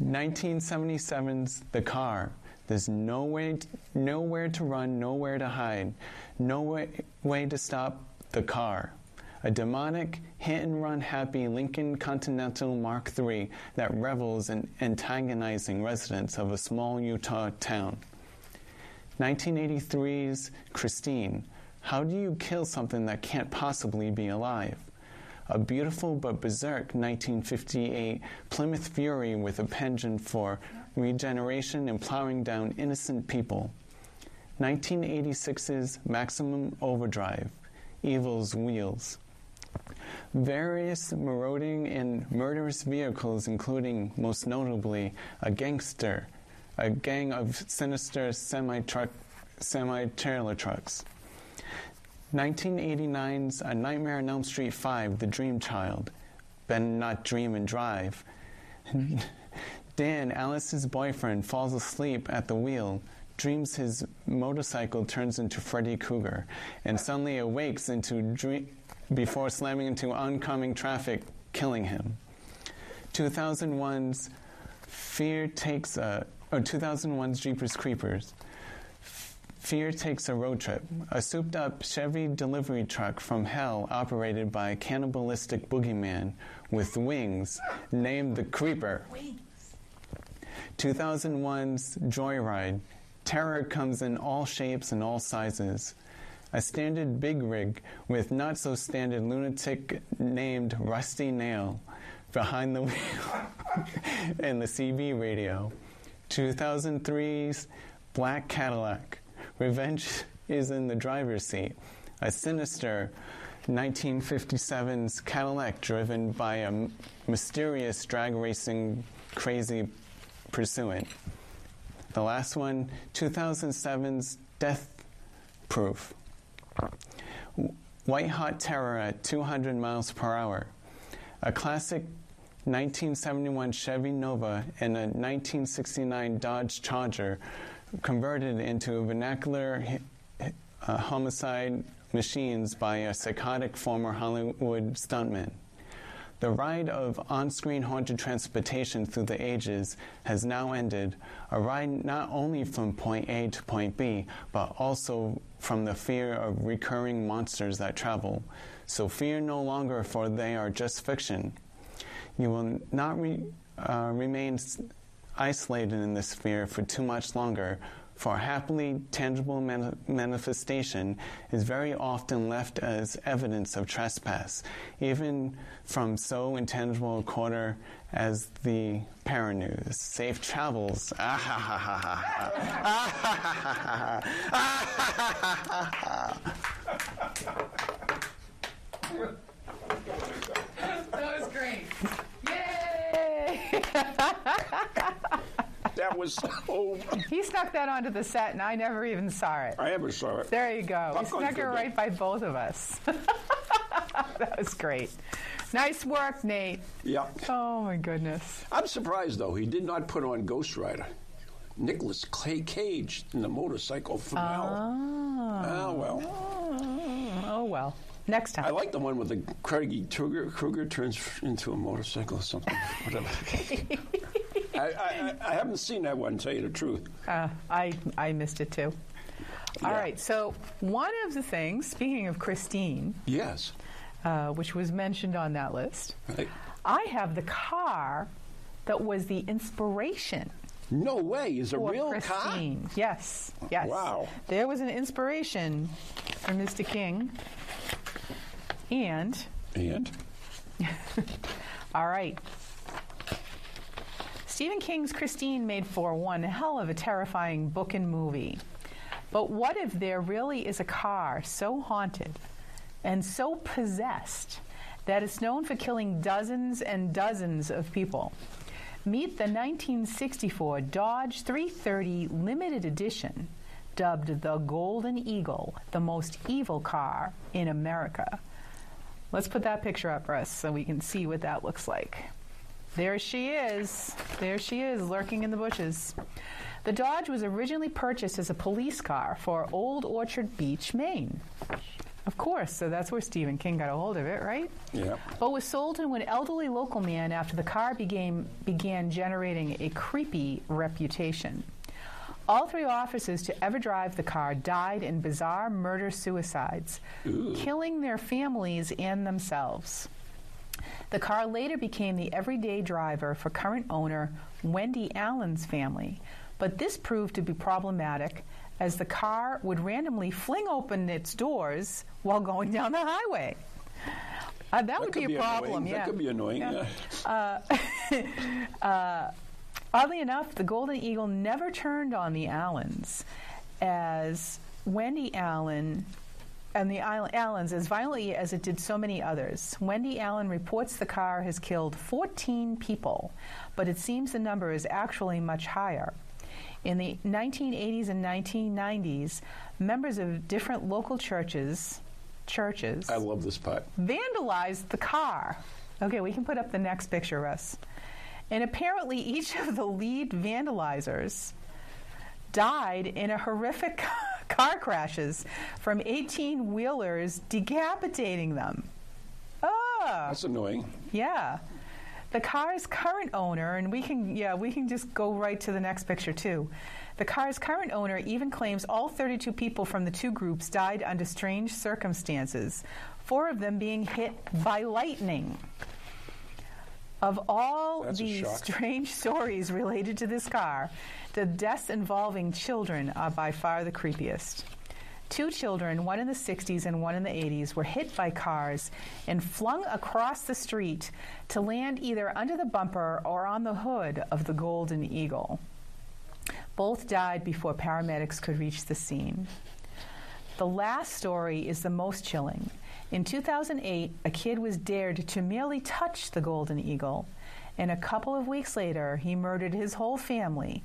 [SPEAKER 6] 1977's The Car. There's no way, nowhere to run, nowhere to hide, no way, way to stop the car. A demonic, hit and run happy Lincoln Continental Mark III that revels in antagonizing residents of a small Utah town. 1983's Christine. How do you kill something that can't possibly be alive? A beautiful but berserk 1958 Plymouth Fury with a penchant for regeneration and plowing down innocent people. 1986's Maximum Overdrive, Evil's Wheels. Various marauding and murderous vehicles, including, most notably, a gangster, a gang of sinister semi-truck, semi-trailer trucks. 1989's A Nightmare on Elm Street 5, The Dream Child. Ben not dream and drive. Dan, Alice's boyfriend, falls asleep at the wheel, dreams his motorcycle turns into Freddy Krueger, and suddenly awakes into dream before slamming into oncoming traffic, killing him. 2001's Fear takes a or 2001's Jeepers Creepers. Fear takes a road trip. A souped up Chevy delivery truck from hell operated by a cannibalistic boogeyman with wings named the Creeper. 2001's Joyride. Terror comes in all shapes and all sizes. A standard big rig with not so standard lunatic named Rusty Nail behind the wheel and the CB radio. 2003's Black Cadillac. Revenge is in the driver's seat. A sinister 1957's Cadillac driven by a mysterious drag racing crazy pursuant. The last one, 2007's Death Proof. White hot terror at 200 miles per hour. A classic 1971 Chevy Nova and a 1969 Dodge Charger converted into vernacular uh, homicide machines by a psychotic former Hollywood stuntman. The ride of on screen haunted transportation through the ages has now ended, a ride not only from point A to point B, but also from the fear of recurring monsters that travel. So fear no longer, for they are just fiction. You will not re, uh, remain isolated in this fear for too much longer, for happily tangible mani- manifestation is very often left as evidence of trespass, even from so intangible a quarter as the paranews. Safe travels. Ah, ha, ha, ha, ha. Ah, ha, ha, ha, ha. Ah, ha, ha, ha, ha.
[SPEAKER 5] That was great. Yay!
[SPEAKER 4] That was so.
[SPEAKER 5] he snuck that onto the set, and I never even saw it.
[SPEAKER 4] I never saw it.
[SPEAKER 5] There you go. He snuck it right by both of us. that was great. Nice work, Nate.
[SPEAKER 4] Yeah.
[SPEAKER 5] Oh my goodness.
[SPEAKER 4] I'm surprised though he did not put on Ghost Rider. Nicholas Clay Cage in the motorcycle finale. Ah, well.
[SPEAKER 5] Oh well. Next time.
[SPEAKER 4] I like the one with the Craigie Kruger, Kruger turns into a motorcycle or something. Whatever. I, I, I haven't seen that one, to tell you the truth.
[SPEAKER 5] Uh, I I missed it too. All
[SPEAKER 4] Yeah.
[SPEAKER 5] right. So one of the things, speaking of Christine,
[SPEAKER 4] Yes.
[SPEAKER 5] uh, which was mentioned on that list,
[SPEAKER 4] Right.
[SPEAKER 5] I have the car that was the inspiration
[SPEAKER 4] No way. Is a real car?
[SPEAKER 5] Christine. Yes, yes.
[SPEAKER 4] Wow.
[SPEAKER 5] There was an inspiration for Mr. King. And,
[SPEAKER 4] And?
[SPEAKER 5] all right. Stephen King's Christine made for one hell of a terrifying book and movie. But what if there really is a car so haunted and so possessed that it's known for killing dozens and dozens of people? Meet the 1964 Dodge 330 limited edition, dubbed the Golden Eagle, the most evil car in America. Let's put that picture up, for us so we can see what that looks like. There she is. There she is, lurking in the bushes. The Dodge was originally purchased as a police car for Old Orchard Beach, Maine. Of course, so that's where Stephen King got a hold of it, right?
[SPEAKER 4] Yeah.
[SPEAKER 5] But was sold to an elderly local man after the car began, began generating a creepy reputation. All three officers to ever drive the car died in bizarre murder suicides, killing their families and themselves. The car later became the everyday driver for current owner Wendy Allen's family, but this proved to be problematic as the car would randomly fling open its doors while going down the highway. Uh, that, would
[SPEAKER 4] could
[SPEAKER 5] be a problem,
[SPEAKER 4] annoying.
[SPEAKER 5] yeah.
[SPEAKER 4] That could be annoying.
[SPEAKER 5] Yeah.
[SPEAKER 4] Yeah.
[SPEAKER 5] Oddly enough, the Golden Eagle never turned on the Allens, as Wendy Allen and the Al- Allens as violently as it did so many others. Wendy Allen reports the car has killed 14 people, but it seems the number is actually much higher. In the 1980s and 1990s, members of different local churches, churches,
[SPEAKER 4] I love this part.
[SPEAKER 5] vandalized the car. Okay, we can put up the next picture, Russ. And apparently, each of the lead vandalizers died in a horrific car crashes from 18 wheelers decapitating them. Ah,
[SPEAKER 4] That's annoying.
[SPEAKER 5] yeah. The car's current owner, and we can, yeah, we can just go right to the next picture too. The car's current owner even claims all 32 people from the two groups died under strange circumstances, four of them being hit by lightning. Of all
[SPEAKER 4] That's
[SPEAKER 5] strange stories related to this car, the deaths involving children are by far the creepiest. Two children, one in the 60s and one in the 80s, were hit by cars and flung across the street to land either under the bumper or on the hood of the Golden Eagle. Both died before paramedics could reach the scene. The last story is the most chilling. In 2008, a kid was dared to merely touch the Golden Eagle, and a couple of weeks later, he murdered his whole family,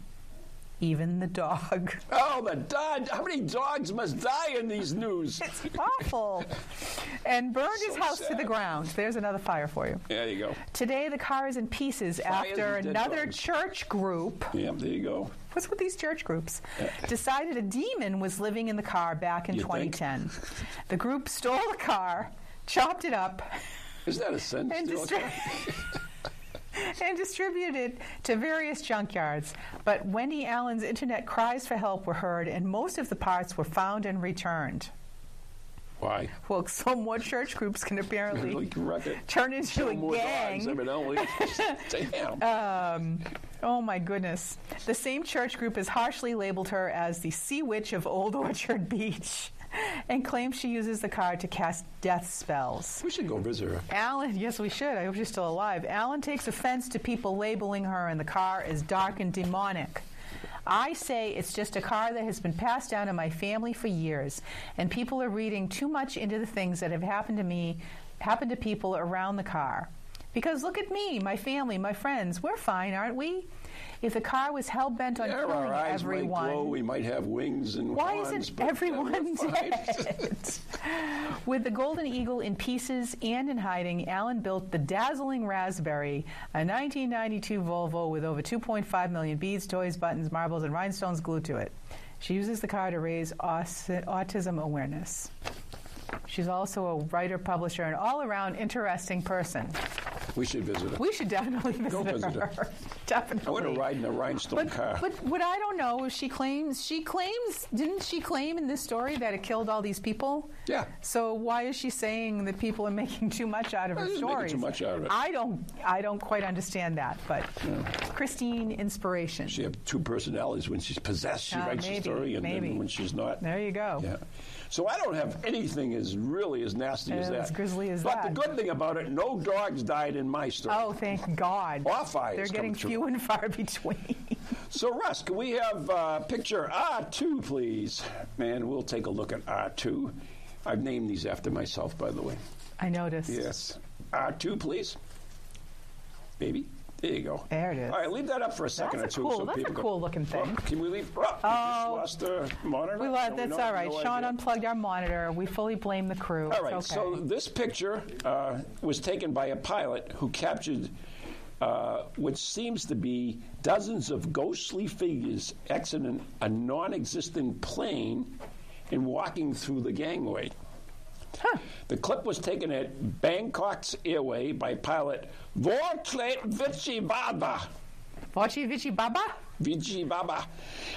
[SPEAKER 5] even the dog.
[SPEAKER 4] Oh, the dog. How many dogs must die in these news?
[SPEAKER 5] It's awful. and burned his
[SPEAKER 4] So
[SPEAKER 5] house to the ground. There's another fire for you.
[SPEAKER 4] There you go.
[SPEAKER 5] Today, the car is in pieces after another
[SPEAKER 4] dogs.
[SPEAKER 5] church group.
[SPEAKER 4] Yeah, there you go.
[SPEAKER 5] What's with these church groups? Decided a demon was living in the car back in
[SPEAKER 4] You think?
[SPEAKER 5] 2010. The group stole the car, chopped it up,
[SPEAKER 4] Is that a sin?
[SPEAKER 5] and, distri- and distributed to various junkyards. But Wendy Allen's internet cries for help were heard, and most of the parts were found and returned.
[SPEAKER 4] Why?
[SPEAKER 5] Well, some more church groups can apparently
[SPEAKER 4] Like you wreck it.
[SPEAKER 5] turn into
[SPEAKER 4] Kill
[SPEAKER 5] a
[SPEAKER 4] dogs,
[SPEAKER 5] gang.
[SPEAKER 4] evidently. Damn.
[SPEAKER 5] Um, oh my goodness. The same church group has harshly labeled her as the Sea Witch of Old Orchard Beach and claims she uses the car to cast death spells.
[SPEAKER 4] we should go visit her.
[SPEAKER 5] Alan, yes, we should. I hope she's still alive. Allen takes offense to people labeling her in the car as dark and demonic. I say it's just a car that has been passed down in my family for years, and people are reading too much into the things that have happened to me, happened to people around the car. Because look at me, my family, my friends, we're fine, aren't we? If the car was hell bent on
[SPEAKER 4] Yeah,
[SPEAKER 5] killing
[SPEAKER 4] our eyes
[SPEAKER 5] everyone,
[SPEAKER 4] might glow. We might have wings and
[SPEAKER 5] why
[SPEAKER 4] horns,
[SPEAKER 5] isn't everyone dead? With the Golden Eagle in pieces and in hiding, Allen built the dazzling Raspberry, a 1992 Volvo with over 2.5 million beads, toys, buttons, marbles, and rhinestones glued to it. She uses the car to raise aus- autism awareness. She's also a writer, publisher, and all around interesting person.
[SPEAKER 4] we should visit her.
[SPEAKER 5] We should definitely visit,
[SPEAKER 4] Go visit
[SPEAKER 5] her.
[SPEAKER 4] her.
[SPEAKER 5] definitely.
[SPEAKER 4] I want to ride in a rhinestone
[SPEAKER 5] But,
[SPEAKER 4] car.
[SPEAKER 5] but what I don't know is she claims she claims didn't she claim in this story that it killed all these people?
[SPEAKER 4] Yeah.
[SPEAKER 5] So why is she saying that people are making too much out of her
[SPEAKER 4] Well, she's making
[SPEAKER 5] stories?
[SPEAKER 4] too much out of it.
[SPEAKER 5] I don't I don't quite understand that, but Christine inspiration.
[SPEAKER 4] she have two personalities. When she's possessed, she
[SPEAKER 5] Uh,
[SPEAKER 4] writes
[SPEAKER 5] maybe,
[SPEAKER 4] a story, and
[SPEAKER 5] maybe.
[SPEAKER 4] then when she's not,
[SPEAKER 5] there you go.
[SPEAKER 4] Yeah. So I don't have anything as really as nasty as that.
[SPEAKER 5] as grisly as
[SPEAKER 4] but
[SPEAKER 5] that.
[SPEAKER 4] the good thing about it, no dogs died in my story.
[SPEAKER 5] Oh, thank God.
[SPEAKER 4] Or fires
[SPEAKER 5] They're getting few and far between.
[SPEAKER 4] So Russ, can we have uh, picture R2, please? And we'll take a look at R2. I've named these after myself, by the way.
[SPEAKER 5] I noticed.
[SPEAKER 4] Yes. R2, please. Baby. There you go.
[SPEAKER 5] There it is.
[SPEAKER 4] All right, leave that up for a second
[SPEAKER 5] That's
[SPEAKER 4] or
[SPEAKER 5] a
[SPEAKER 4] two.
[SPEAKER 5] cool-
[SPEAKER 4] so
[SPEAKER 5] that's a
[SPEAKER 4] people can-
[SPEAKER 5] cool looking thing.
[SPEAKER 4] Oh, can we leave? Oh, we just
[SPEAKER 5] Oh.
[SPEAKER 4] lost the monitor.
[SPEAKER 5] We let, that's
[SPEAKER 4] know-
[SPEAKER 5] all right.
[SPEAKER 4] no
[SPEAKER 5] Sean
[SPEAKER 4] idea.
[SPEAKER 5] unplugged our monitor. We fully blame the crew.
[SPEAKER 4] All right,
[SPEAKER 5] It's
[SPEAKER 4] so this picture uh, was taken by a pilot who captured uh, what seems to be dozens of ghostly figures exiting a non existent plane and walking through the gangway. The clip was taken at Bangkok's airway by pilot Vortlet Vichibaba.
[SPEAKER 5] Vachi Vichi Baba?
[SPEAKER 4] Vijay Baba,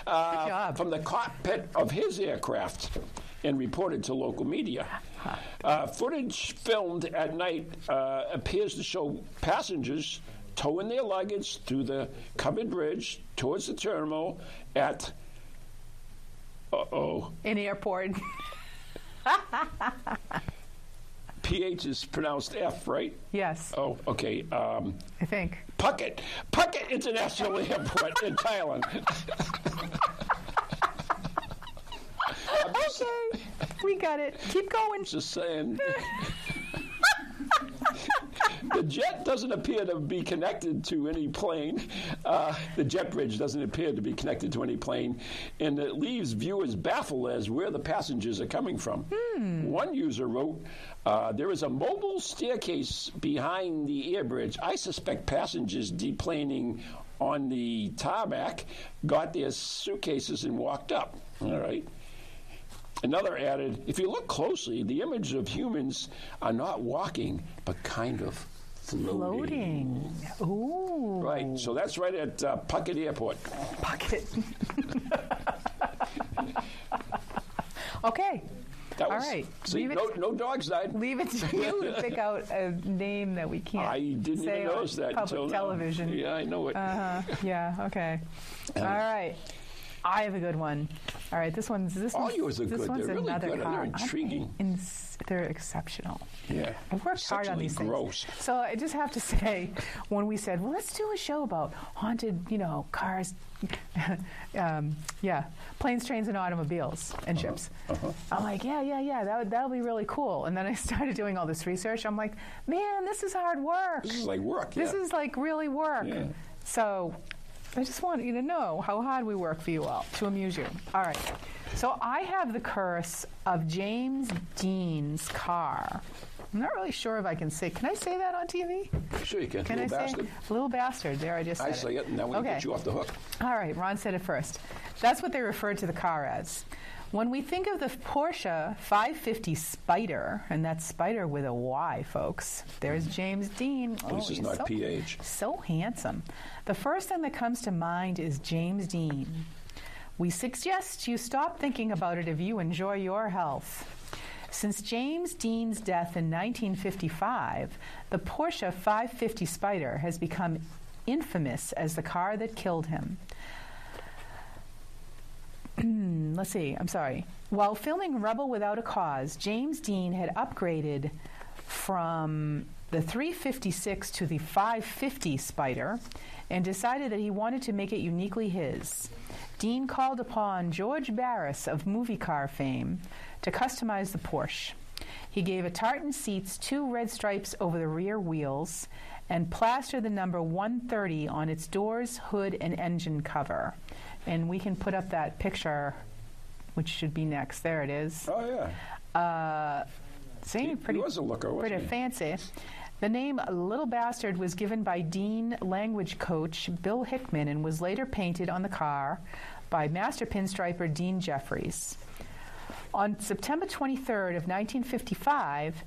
[SPEAKER 4] uh, from the cockpit of his aircraft and reported to local media. Uh, footage filmed at night uh, appears to show passengers towing their luggage through the covered bridge towards the terminal at. Uh oh.
[SPEAKER 5] In airport.
[SPEAKER 4] PH is pronounced F, right?
[SPEAKER 5] yes,
[SPEAKER 4] Oh, okay. Um,
[SPEAKER 5] I think.
[SPEAKER 4] Phuket. Phuket International Airport in Thailand.
[SPEAKER 5] Okay, we got it. Keep going.
[SPEAKER 4] Just saying. the jet doesn't appear to be connected to any plane. Uh, the jet bridge doesn't appear to be connected to any plane, and it leaves viewers baffled as where the passengers are coming from. One user wrote, uh, "There is a mobile staircase behind the air bridge. I suspect passengers deplaning." On the tarmac, got their suitcases and walked up. All right. Another added, if you look closely, the image of humans are not walking, but kind of floating.
[SPEAKER 5] Floating. Ooh.
[SPEAKER 4] Right, so that's right at uh, Phuket Airport.
[SPEAKER 5] Bucket. okay.
[SPEAKER 4] That
[SPEAKER 5] All
[SPEAKER 4] was,
[SPEAKER 5] right.
[SPEAKER 4] See,
[SPEAKER 5] Leave it-
[SPEAKER 4] no, no dogs died.
[SPEAKER 5] Leave it to you to pick out a name that we can't
[SPEAKER 4] I didn't
[SPEAKER 5] say
[SPEAKER 4] even
[SPEAKER 5] on
[SPEAKER 4] notice that
[SPEAKER 5] public
[SPEAKER 4] until now.
[SPEAKER 5] television.
[SPEAKER 4] Yeah, I know it.
[SPEAKER 5] Uh-huh. Yeah. Okay. All right. I have a good one. All right. This one's this
[SPEAKER 4] All
[SPEAKER 5] one's,
[SPEAKER 4] yours are
[SPEAKER 5] this
[SPEAKER 4] good.
[SPEAKER 5] one's
[SPEAKER 4] They're really
[SPEAKER 5] another
[SPEAKER 4] good. They're
[SPEAKER 5] car.
[SPEAKER 4] Intriguing.
[SPEAKER 5] ins- they're exceptional.
[SPEAKER 4] yeah.
[SPEAKER 5] I've worked hard on these things. So I just have to say, when we said, "Well, let's do a show about haunted, you know, cars," um, yeah, planes, trains, and automobiles
[SPEAKER 4] Uh-huh.
[SPEAKER 5] and ships. I'm like, yeah, yeah, yeah, that would that'll be really cool. And then I started doing all this research. I'm like, man, this is hard work.
[SPEAKER 4] This is like work.
[SPEAKER 5] This
[SPEAKER 4] yeah.
[SPEAKER 5] is like really work.
[SPEAKER 4] Yeah.
[SPEAKER 5] So I just want you to know how hard we work for you all to amuse you. All right. So I have the curse of James Dean's car. I'm not really sure if I can say. Can I say that on TV?
[SPEAKER 4] Sure you can.
[SPEAKER 5] Can
[SPEAKER 4] little
[SPEAKER 5] I
[SPEAKER 4] bastard.
[SPEAKER 5] say little bastard? There, I just said
[SPEAKER 4] I say it, and then we
[SPEAKER 5] okay.
[SPEAKER 4] get you off the hook.
[SPEAKER 5] All right, Ron said it first. That's what they referred to the car as. When we think of the Porsche 550 Spider, and that's Spider with a Y, folks, there's James Dean. Oh,
[SPEAKER 4] it's
[SPEAKER 5] he's
[SPEAKER 4] not
[SPEAKER 5] so,
[SPEAKER 4] PH.
[SPEAKER 5] So handsome. The first thing that comes to mind is James Dean. We suggest you stop thinking about it if you enjoy your health. Since James Dean's death in 1955, the Porsche 550 Spider has become infamous as the car that killed him. Let's see, I'm sorry. While filming Rebel Without a Cause, James Dean had upgraded from the 356 to the 550 Spider and decided that he wanted to make it uniquely his. Dean called upon George Barris of movie car fame to customize the Porsche. He gave a tartan seats, two red stripes over the rear wheels, and plastered the number 130 on its doors, hood, and engine cover. And we can put up that picture, which should be next. There it is.
[SPEAKER 4] Oh, yeah.
[SPEAKER 5] Uh, see,
[SPEAKER 4] He- he
[SPEAKER 5] pretty,
[SPEAKER 4] was a looker, wasn't
[SPEAKER 5] pretty
[SPEAKER 4] he?
[SPEAKER 5] fancy. The name Little Bastard was given by Dean language coach Bill Hickman and was later painted on the car by master pinstriper Dean Jeffries. On September 23rd of 1955,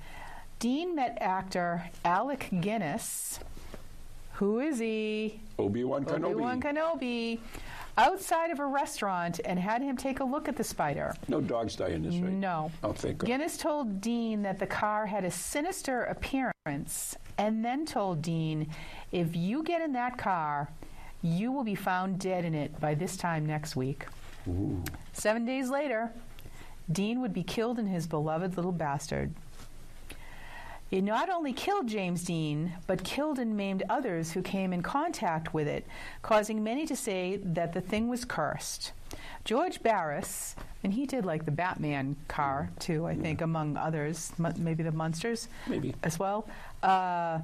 [SPEAKER 5] Dean met actor Alec Guinness. Who is he?
[SPEAKER 4] Obi-Wan Kenobi.
[SPEAKER 5] Obi-Wan Kenobi. Outside of a restaurant and had him take a look at the spider.
[SPEAKER 4] no dogs die in this, right?
[SPEAKER 5] No.
[SPEAKER 4] Oh, thank God.
[SPEAKER 5] Guinness told Dean that the car had a sinister appearance and then told Dean, if you get in that car, you will be found dead in it by this time next week. Seven days later, Dean would be killed in his beloved little bastard. It not only killed James Dean, but killed and maimed others who came in contact with it, causing many to say that the thing was cursed. George Barris, and he did like the Batman car too, I think, among others, mu- maybe the Munsters
[SPEAKER 4] Maybe.
[SPEAKER 5] as well. Uh,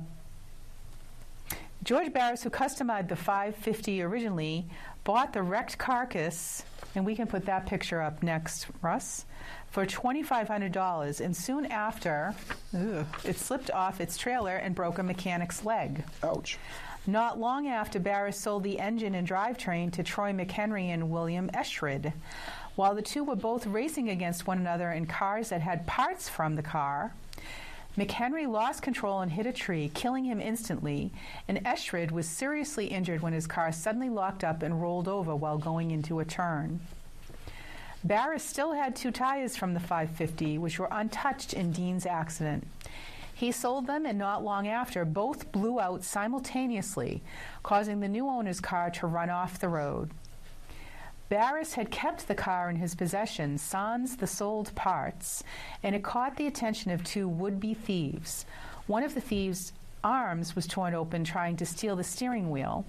[SPEAKER 5] George Barris, who customized the 550 originally, bought the wrecked carcass, and we can put that picture up next, Russ, for $2,500. And soon after, it slipped off its trailer and broke a mechanic's leg.
[SPEAKER 4] Ouch.
[SPEAKER 5] Not long after, Barris sold the engine and drivetrain to Troy McHenry and William Eschrid. While the two were both racing against one another in cars that had parts from the car, McHenry lost control and hit a tree, killing him instantly, and Eschrid was seriously injured when his car suddenly locked up and rolled over while going into a turn. Barris still had two tires from the 550, which were untouched in Dean's accident. He sold them, and not long after, both blew out simultaneously, causing the new owner's car to run off the road. Barris had kept the car in his possession, sans the sold parts, and it caught the attention of two would be thieves. One of the thieves' arms was torn open trying to steal the steering wheel,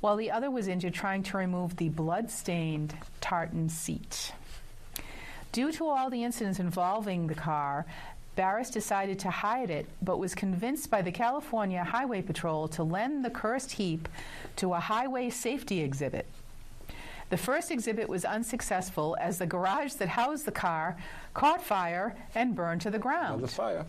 [SPEAKER 5] while the other was injured trying to remove the blood stained tartan seat. Due to all the incidents involving the car, Barris decided to hide it, but was convinced by the California Highway Patrol to lend the cursed heap to a highway safety exhibit. The first exhibit was unsuccessful as the garage that housed the car caught fire and burned to the ground.
[SPEAKER 4] Another fire.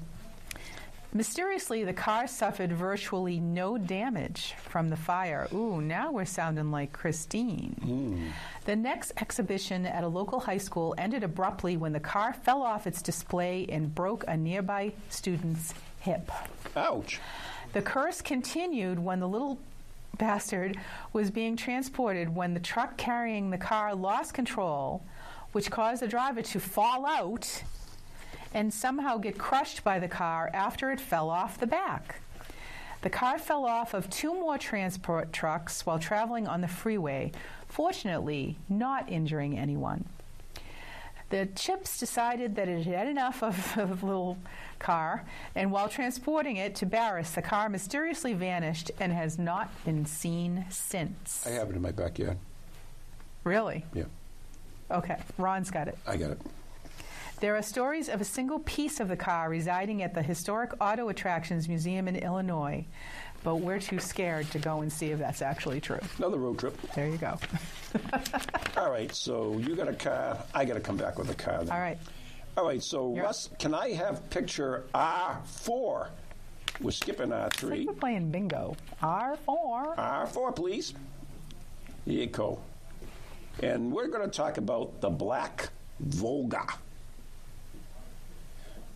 [SPEAKER 5] Mysteriously, the car suffered virtually no damage from the fire. Ooh, now we're sounding like Christine. Hmm. The next exhibition at a local high school ended abruptly when the car fell off its display and broke a nearby student's hip.
[SPEAKER 4] Ouch.
[SPEAKER 5] The curse continued when the little bastard was being transported when the truck carrying the car lost control, which caused the driver to fall out and somehow get crushed by the car after it fell off the back. The car fell off of two more transport trucks while traveling on the freeway, fortunately, not injuring anyone. The Chips decided that it had enough of, of the little car, and while transporting it to Barris, the car mysteriously vanished and has not been seen since.
[SPEAKER 4] I have it in my backyard.
[SPEAKER 5] Really?
[SPEAKER 4] Yeah,
[SPEAKER 5] Okay, Ron's got it.
[SPEAKER 4] I got it.
[SPEAKER 5] There are stories of a single piece of the car residing at the Historic Auto Attractions Museum in Illinois, but we're too scared to go and see if that's actually true.
[SPEAKER 4] Another road trip.
[SPEAKER 5] There you go.
[SPEAKER 4] All right, so you got a car. I got to come back with a car. Then.
[SPEAKER 5] All right.
[SPEAKER 4] All right, so
[SPEAKER 5] You're
[SPEAKER 4] Russ, can I have picture R4? We're skipping
[SPEAKER 5] It's
[SPEAKER 4] R3.
[SPEAKER 5] we're playing bingo. R4.
[SPEAKER 4] R4, please. Here you go. And we're going to talk about the Black Volga.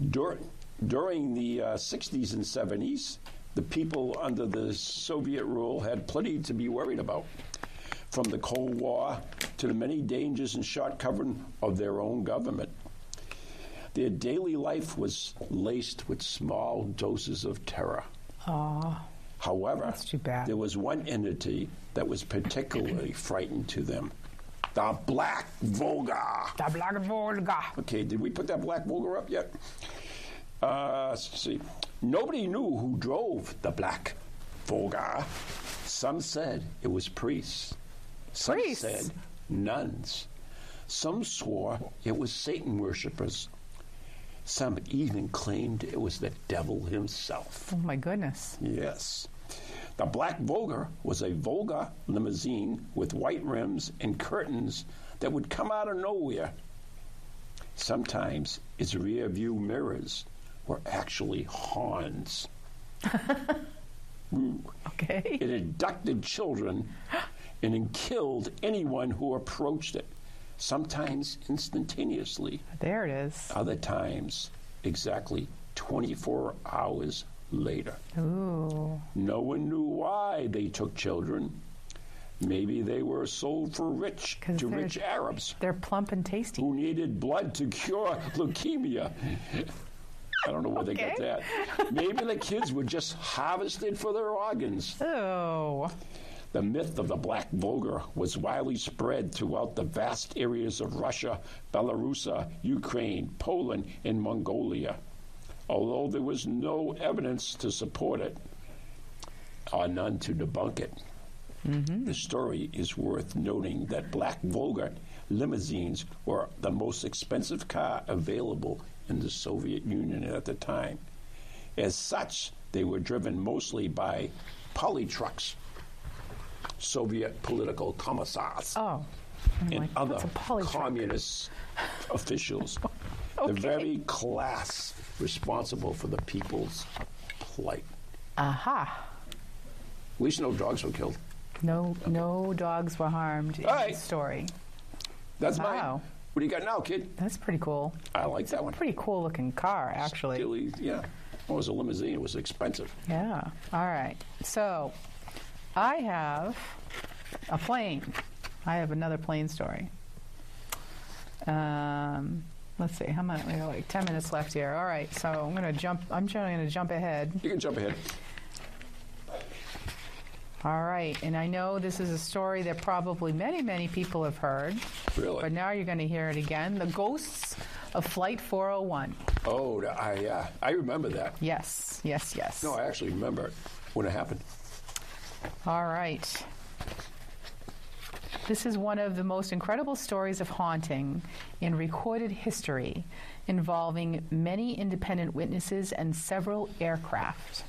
[SPEAKER 4] Dur- during the uh, 60s and 70s, the people under the Soviet rule had plenty to be worried about. From the Cold War to the many dangers and shortcoming of their own government. Their daily life was laced with small doses of terror.
[SPEAKER 5] Aw,
[SPEAKER 4] However,
[SPEAKER 5] That's too bad.
[SPEAKER 4] there was one entity that was particularly frightening to them the Black Volga.
[SPEAKER 5] the Black Volga.
[SPEAKER 4] Okay, did we put that Black Volga up yet? Uh, let's see. Nobody knew who drove the black Volga. Some said it was priests. Some
[SPEAKER 5] Priests?
[SPEAKER 4] said nuns. Some swore it was Satan worshippers. Some even claimed it was the devil himself.
[SPEAKER 5] Oh my goodness.
[SPEAKER 4] Yes. The Black Volga was a Volga limousine with white rims and curtains that would come out of nowhere. Sometimes its rear view mirrors were actually horns.
[SPEAKER 5] Okay.
[SPEAKER 4] It abducted children and it killed anyone who approached it, sometimes instantaneously,
[SPEAKER 5] There it is.
[SPEAKER 4] other times exactly 24 hours later.
[SPEAKER 5] Ooh.
[SPEAKER 4] No one knew why they took children. Maybe they were sold for rich to rich Arabs
[SPEAKER 5] They're plump and tasty.
[SPEAKER 4] who needed blood to cure leukemia. I don't know where they got that. Maybe the kids were just harvested for their organs.
[SPEAKER 5] Oh.
[SPEAKER 4] The myth of the Black Volga was widely spread throughout the vast areas of Russia, Belarus, Ukraine, Poland, and Mongolia. Although there was no evidence to support it, or none to debunk it. Mm-hmm. The story is worth noting that Black Volga limousines were the most expensive car available in the Soviet Union at the time. As such, they were driven mostly by politruks, Soviet political commissars,
[SPEAKER 5] Oh.
[SPEAKER 4] And
[SPEAKER 5] like,
[SPEAKER 4] other
[SPEAKER 5] what's a politruk?
[SPEAKER 4] communist officials. The very class responsible for the people's plight.
[SPEAKER 5] Aha.
[SPEAKER 4] At least no dogs were killed.
[SPEAKER 5] No, no dogs were harmed in
[SPEAKER 4] right.
[SPEAKER 5] this story.
[SPEAKER 4] That's mine. What do you got now, kid?
[SPEAKER 5] That's pretty cool.
[SPEAKER 4] I like that one.
[SPEAKER 5] Pretty cool looking car, actually.
[SPEAKER 4] Really, yeah. Well, it was a limousine. It was expensive.
[SPEAKER 5] Yeah. All right. So, I have a plane. I have another plane story. Um, let's see. How much? We got like ten minutes left here. All right. So I'm gonna jump. I'm just gonna jump ahead.
[SPEAKER 4] You can jump ahead.
[SPEAKER 5] All right. And I know this is a story that probably many, many people have heard,
[SPEAKER 4] Really?
[SPEAKER 5] but now you're going to hear it again. The ghosts of Flight 401.
[SPEAKER 4] Oh, I uh, I remember that.
[SPEAKER 5] Yes. Yes. Yes.
[SPEAKER 4] No, I actually remember when it happened.
[SPEAKER 5] All right. This is one of the most incredible stories of haunting in recorded history, involving many independent witnesses and several aircraft.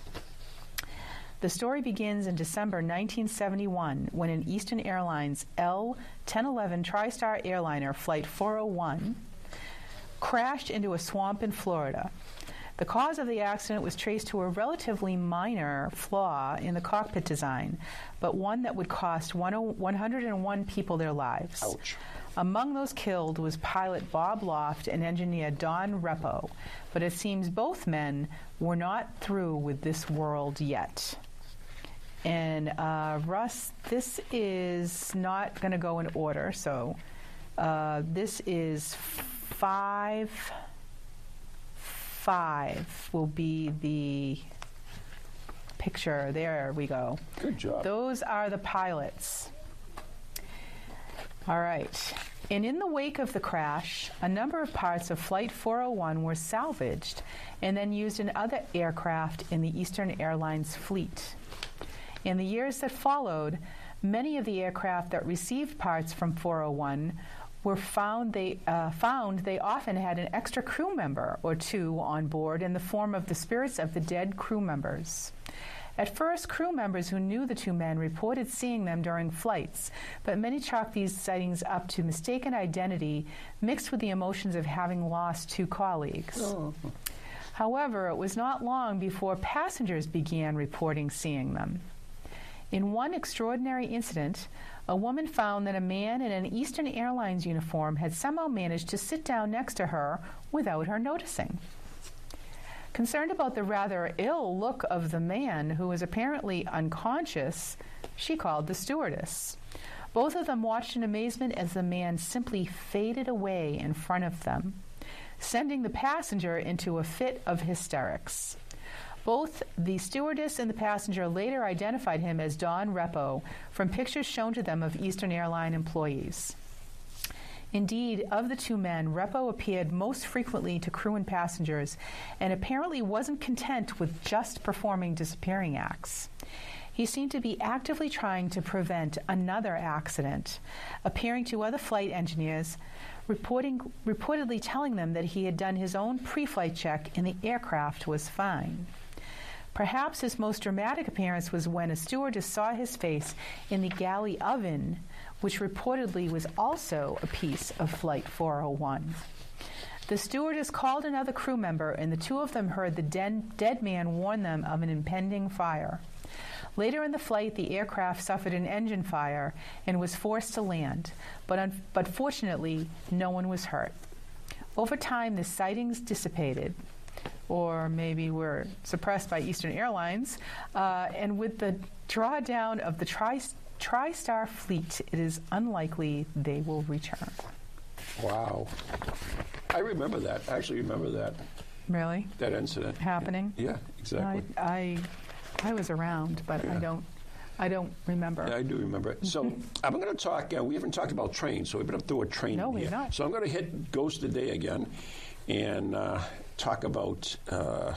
[SPEAKER 5] The story begins in December 1971 when an Eastern Airlines L 1011 TriStar airliner Flight 401 crashed into a swamp in Florida. The cause of the accident was traced to a relatively minor flaw in the cockpit design, but one that would cost 101 people their lives.
[SPEAKER 4] Ouch.
[SPEAKER 5] Among those killed was pilot Bob Loft and engineer Don Repo, but it seems both men were not through with this world yet. And uh, Russ, this is not going to go in order, so uh, this is five. Five will be the picture. There we go.
[SPEAKER 4] Good job.
[SPEAKER 5] Those are the pilots. All right. And in the wake of the crash, a number of parts of Flight 401 were salvaged and then used in other aircraft in the Eastern Airlines fleet. In the years that followed, many of the aircraft that received parts from 401 were found they uh, found they often had an extra crew member or two on board in the form of the spirits of the dead crew members. At first, crew members who knew the two men reported seeing them during flights, but many chalked these sightings up to mistaken identity mixed with the emotions of having lost two colleagues. However, it was not long before passengers began reporting seeing them. In one extraordinary incident, a woman found that a man in an Eastern Airlines uniform had somehow managed to sit down next to her without her noticing. Concerned about the rather ill look of the man who was apparently unconscious, she called the stewardess. Both of them watched in amazement as the man simply faded away in front of them, sending the passenger into a fit of hysterics. Both the stewardess and the passenger later identified him as Don Repo from pictures shown to them of Eastern Airline employees. Indeed, of the two men, Repo appeared most frequently to crew and passengers and apparently wasn't content with just performing disappearing acts. He seemed to be actively trying to prevent another accident, appearing to other flight engineers, reporting, reportedly telling them that he had done his own pre flight check and the aircraft was fine. Perhaps his most dramatic appearance was when a stewardess saw his face in the galley oven, which reportedly was also a piece of Flight 401. The stewardess called another crew member, and the two of them heard the dead, dead man warn them of an impending fire. Later in the flight, the aircraft suffered an engine fire and was forced to land, but, un- but fortunately, no one was hurt. Over time, the sightings dissipated, or maybe were suppressed by Eastern Airlines, uh, and with the drawdown of the tri- TriStar fleet, it is unlikely they will return.
[SPEAKER 4] Wow. I remember that. I actually remember that,
[SPEAKER 5] Really?
[SPEAKER 4] that incident.
[SPEAKER 5] Happening?
[SPEAKER 4] Yeah, exactly.
[SPEAKER 5] I, I, I was around, but I don't, I don't remember.
[SPEAKER 4] Yeah, I do remember it. So I'm going to talk. Uh, we haven't talked about trains, so we've been up through a train.
[SPEAKER 5] No, we've not.
[SPEAKER 4] So I'm going to hit Ghost today again, and uh, talk about uh,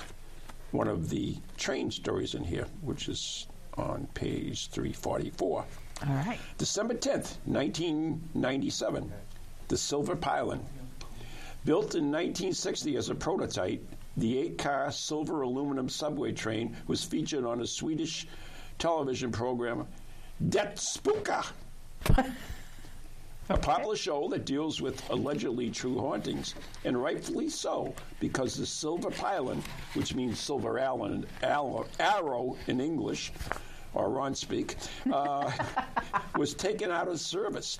[SPEAKER 4] one of the train stories in here, which is on page 344.
[SPEAKER 5] All right.
[SPEAKER 4] December 10th, 1997, the Silver Pylon. Built in 1960 as a prototype, the eight car silver aluminum subway train was featured on a Swedish television program, Det spökar. A popular show that deals with allegedly true hauntings, and rightfully so, because the Silver Pylon, which means Silver Allen, arrow, arrow in English, or Ron speak, uh, was taken out of service.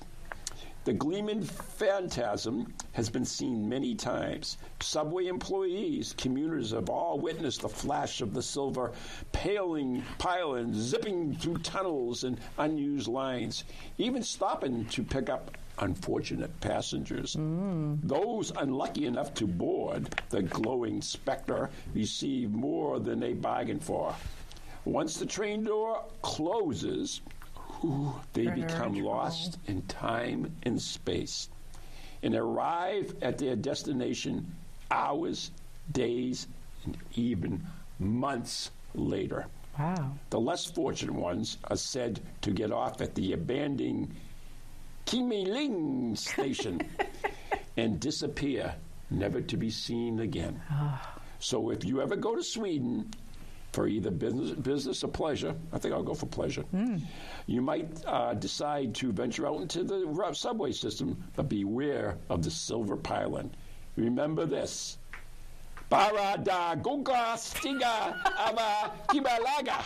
[SPEAKER 4] The gleaming phantasm has been seen many times. Subway employees, commuters have all witnessed the flash of the silver paling pylon zipping through tunnels and unused lines, even stopping to pick up unfortunate passengers. Mm. Those unlucky enough to board the glowing specter receive more than they bargained for. Once the train door closes, Ooh, they become lost in time and space and arrive at their destination hours, days, and even months later.
[SPEAKER 5] Wow.
[SPEAKER 4] The less fortunate ones are said to get off at the abandoned Kimiling station and disappear, never to be seen again. Ah. So if you ever go to Sweden for either business, business or pleasure, I think I'll go for pleasure. You might uh, decide to venture out into the subway system, but beware of the silver pylon. Remember this. Bara da gunga stiga ava kimalaga.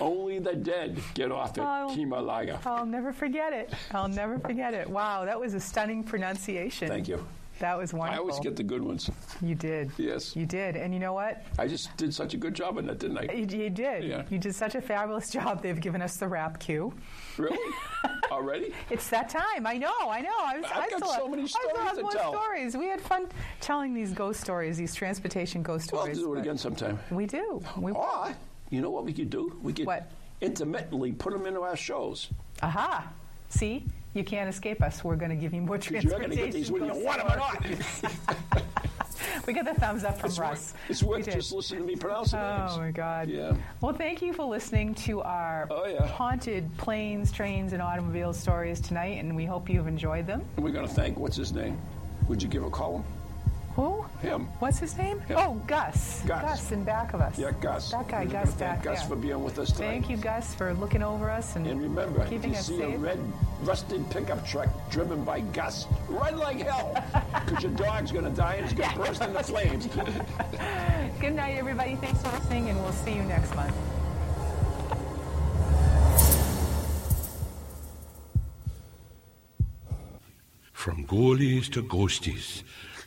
[SPEAKER 4] Only the dead get off at
[SPEAKER 5] Oh.
[SPEAKER 4] Kimalaga.
[SPEAKER 5] I'll never forget it. I'll never forget it. Wow, that was a stunning pronunciation.
[SPEAKER 4] Thank you.
[SPEAKER 5] That was wonderful.
[SPEAKER 4] I always get the good ones.
[SPEAKER 5] You did.
[SPEAKER 4] Yes.
[SPEAKER 5] You did. And you know what?
[SPEAKER 4] I just did such a good job on that, didn't I?
[SPEAKER 5] You, you did.
[SPEAKER 4] Yeah.
[SPEAKER 5] You did such a fabulous job. They've given us the rap cue.
[SPEAKER 4] Really? Already?
[SPEAKER 5] It's that time. I know. I know. I, was,
[SPEAKER 4] I've
[SPEAKER 5] I
[SPEAKER 4] got
[SPEAKER 5] still
[SPEAKER 4] so many
[SPEAKER 5] I still have
[SPEAKER 4] to
[SPEAKER 5] more
[SPEAKER 4] tell.
[SPEAKER 5] stories. We had fun telling these ghost stories, these transportation ghost stories.
[SPEAKER 4] We'll have
[SPEAKER 5] stories.
[SPEAKER 4] to do it again sometime.
[SPEAKER 5] We do. We
[SPEAKER 4] Or, you know what we could do? We could
[SPEAKER 5] What?
[SPEAKER 4] intermittently put them into our shows.
[SPEAKER 5] Aha. See, you can't escape us. We're going to give you more
[SPEAKER 4] Because you're going to
[SPEAKER 5] transportation.
[SPEAKER 4] get these whether you
[SPEAKER 5] ghost
[SPEAKER 4] want them or not.
[SPEAKER 5] We get the thumbs up from
[SPEAKER 4] It's
[SPEAKER 5] Russ.
[SPEAKER 4] worth, it's worth just listening to me pronounce names.
[SPEAKER 5] Oh my God!
[SPEAKER 4] Yeah.
[SPEAKER 5] Well, thank you for listening to our
[SPEAKER 4] Oh, yeah.
[SPEAKER 5] haunted planes, trains, and automobile stories tonight, and we hope you've enjoyed them.
[SPEAKER 4] And we're going to thank, what's his name? Would you give a call him?
[SPEAKER 5] Who?
[SPEAKER 4] Him.
[SPEAKER 5] What's his name?
[SPEAKER 4] Him.
[SPEAKER 5] Oh, Gus.
[SPEAKER 4] Gus.
[SPEAKER 5] in back of us.
[SPEAKER 4] Yeah, Gus.
[SPEAKER 5] That guy,
[SPEAKER 4] We're
[SPEAKER 5] Gus,
[SPEAKER 4] gonna thank
[SPEAKER 5] back
[SPEAKER 4] Gus
[SPEAKER 5] there.
[SPEAKER 4] for being with us today.
[SPEAKER 5] Thank you, Gus, for looking over us and,
[SPEAKER 4] And remember, if you see
[SPEAKER 5] safe.
[SPEAKER 4] a red rusted pickup truck driven by Gus, run like hell, because your dog's going to die and it's going to burst into flames.
[SPEAKER 5] Good night, everybody. Thanks for listening, and we'll see you next month.
[SPEAKER 7] From goalies to ghosties,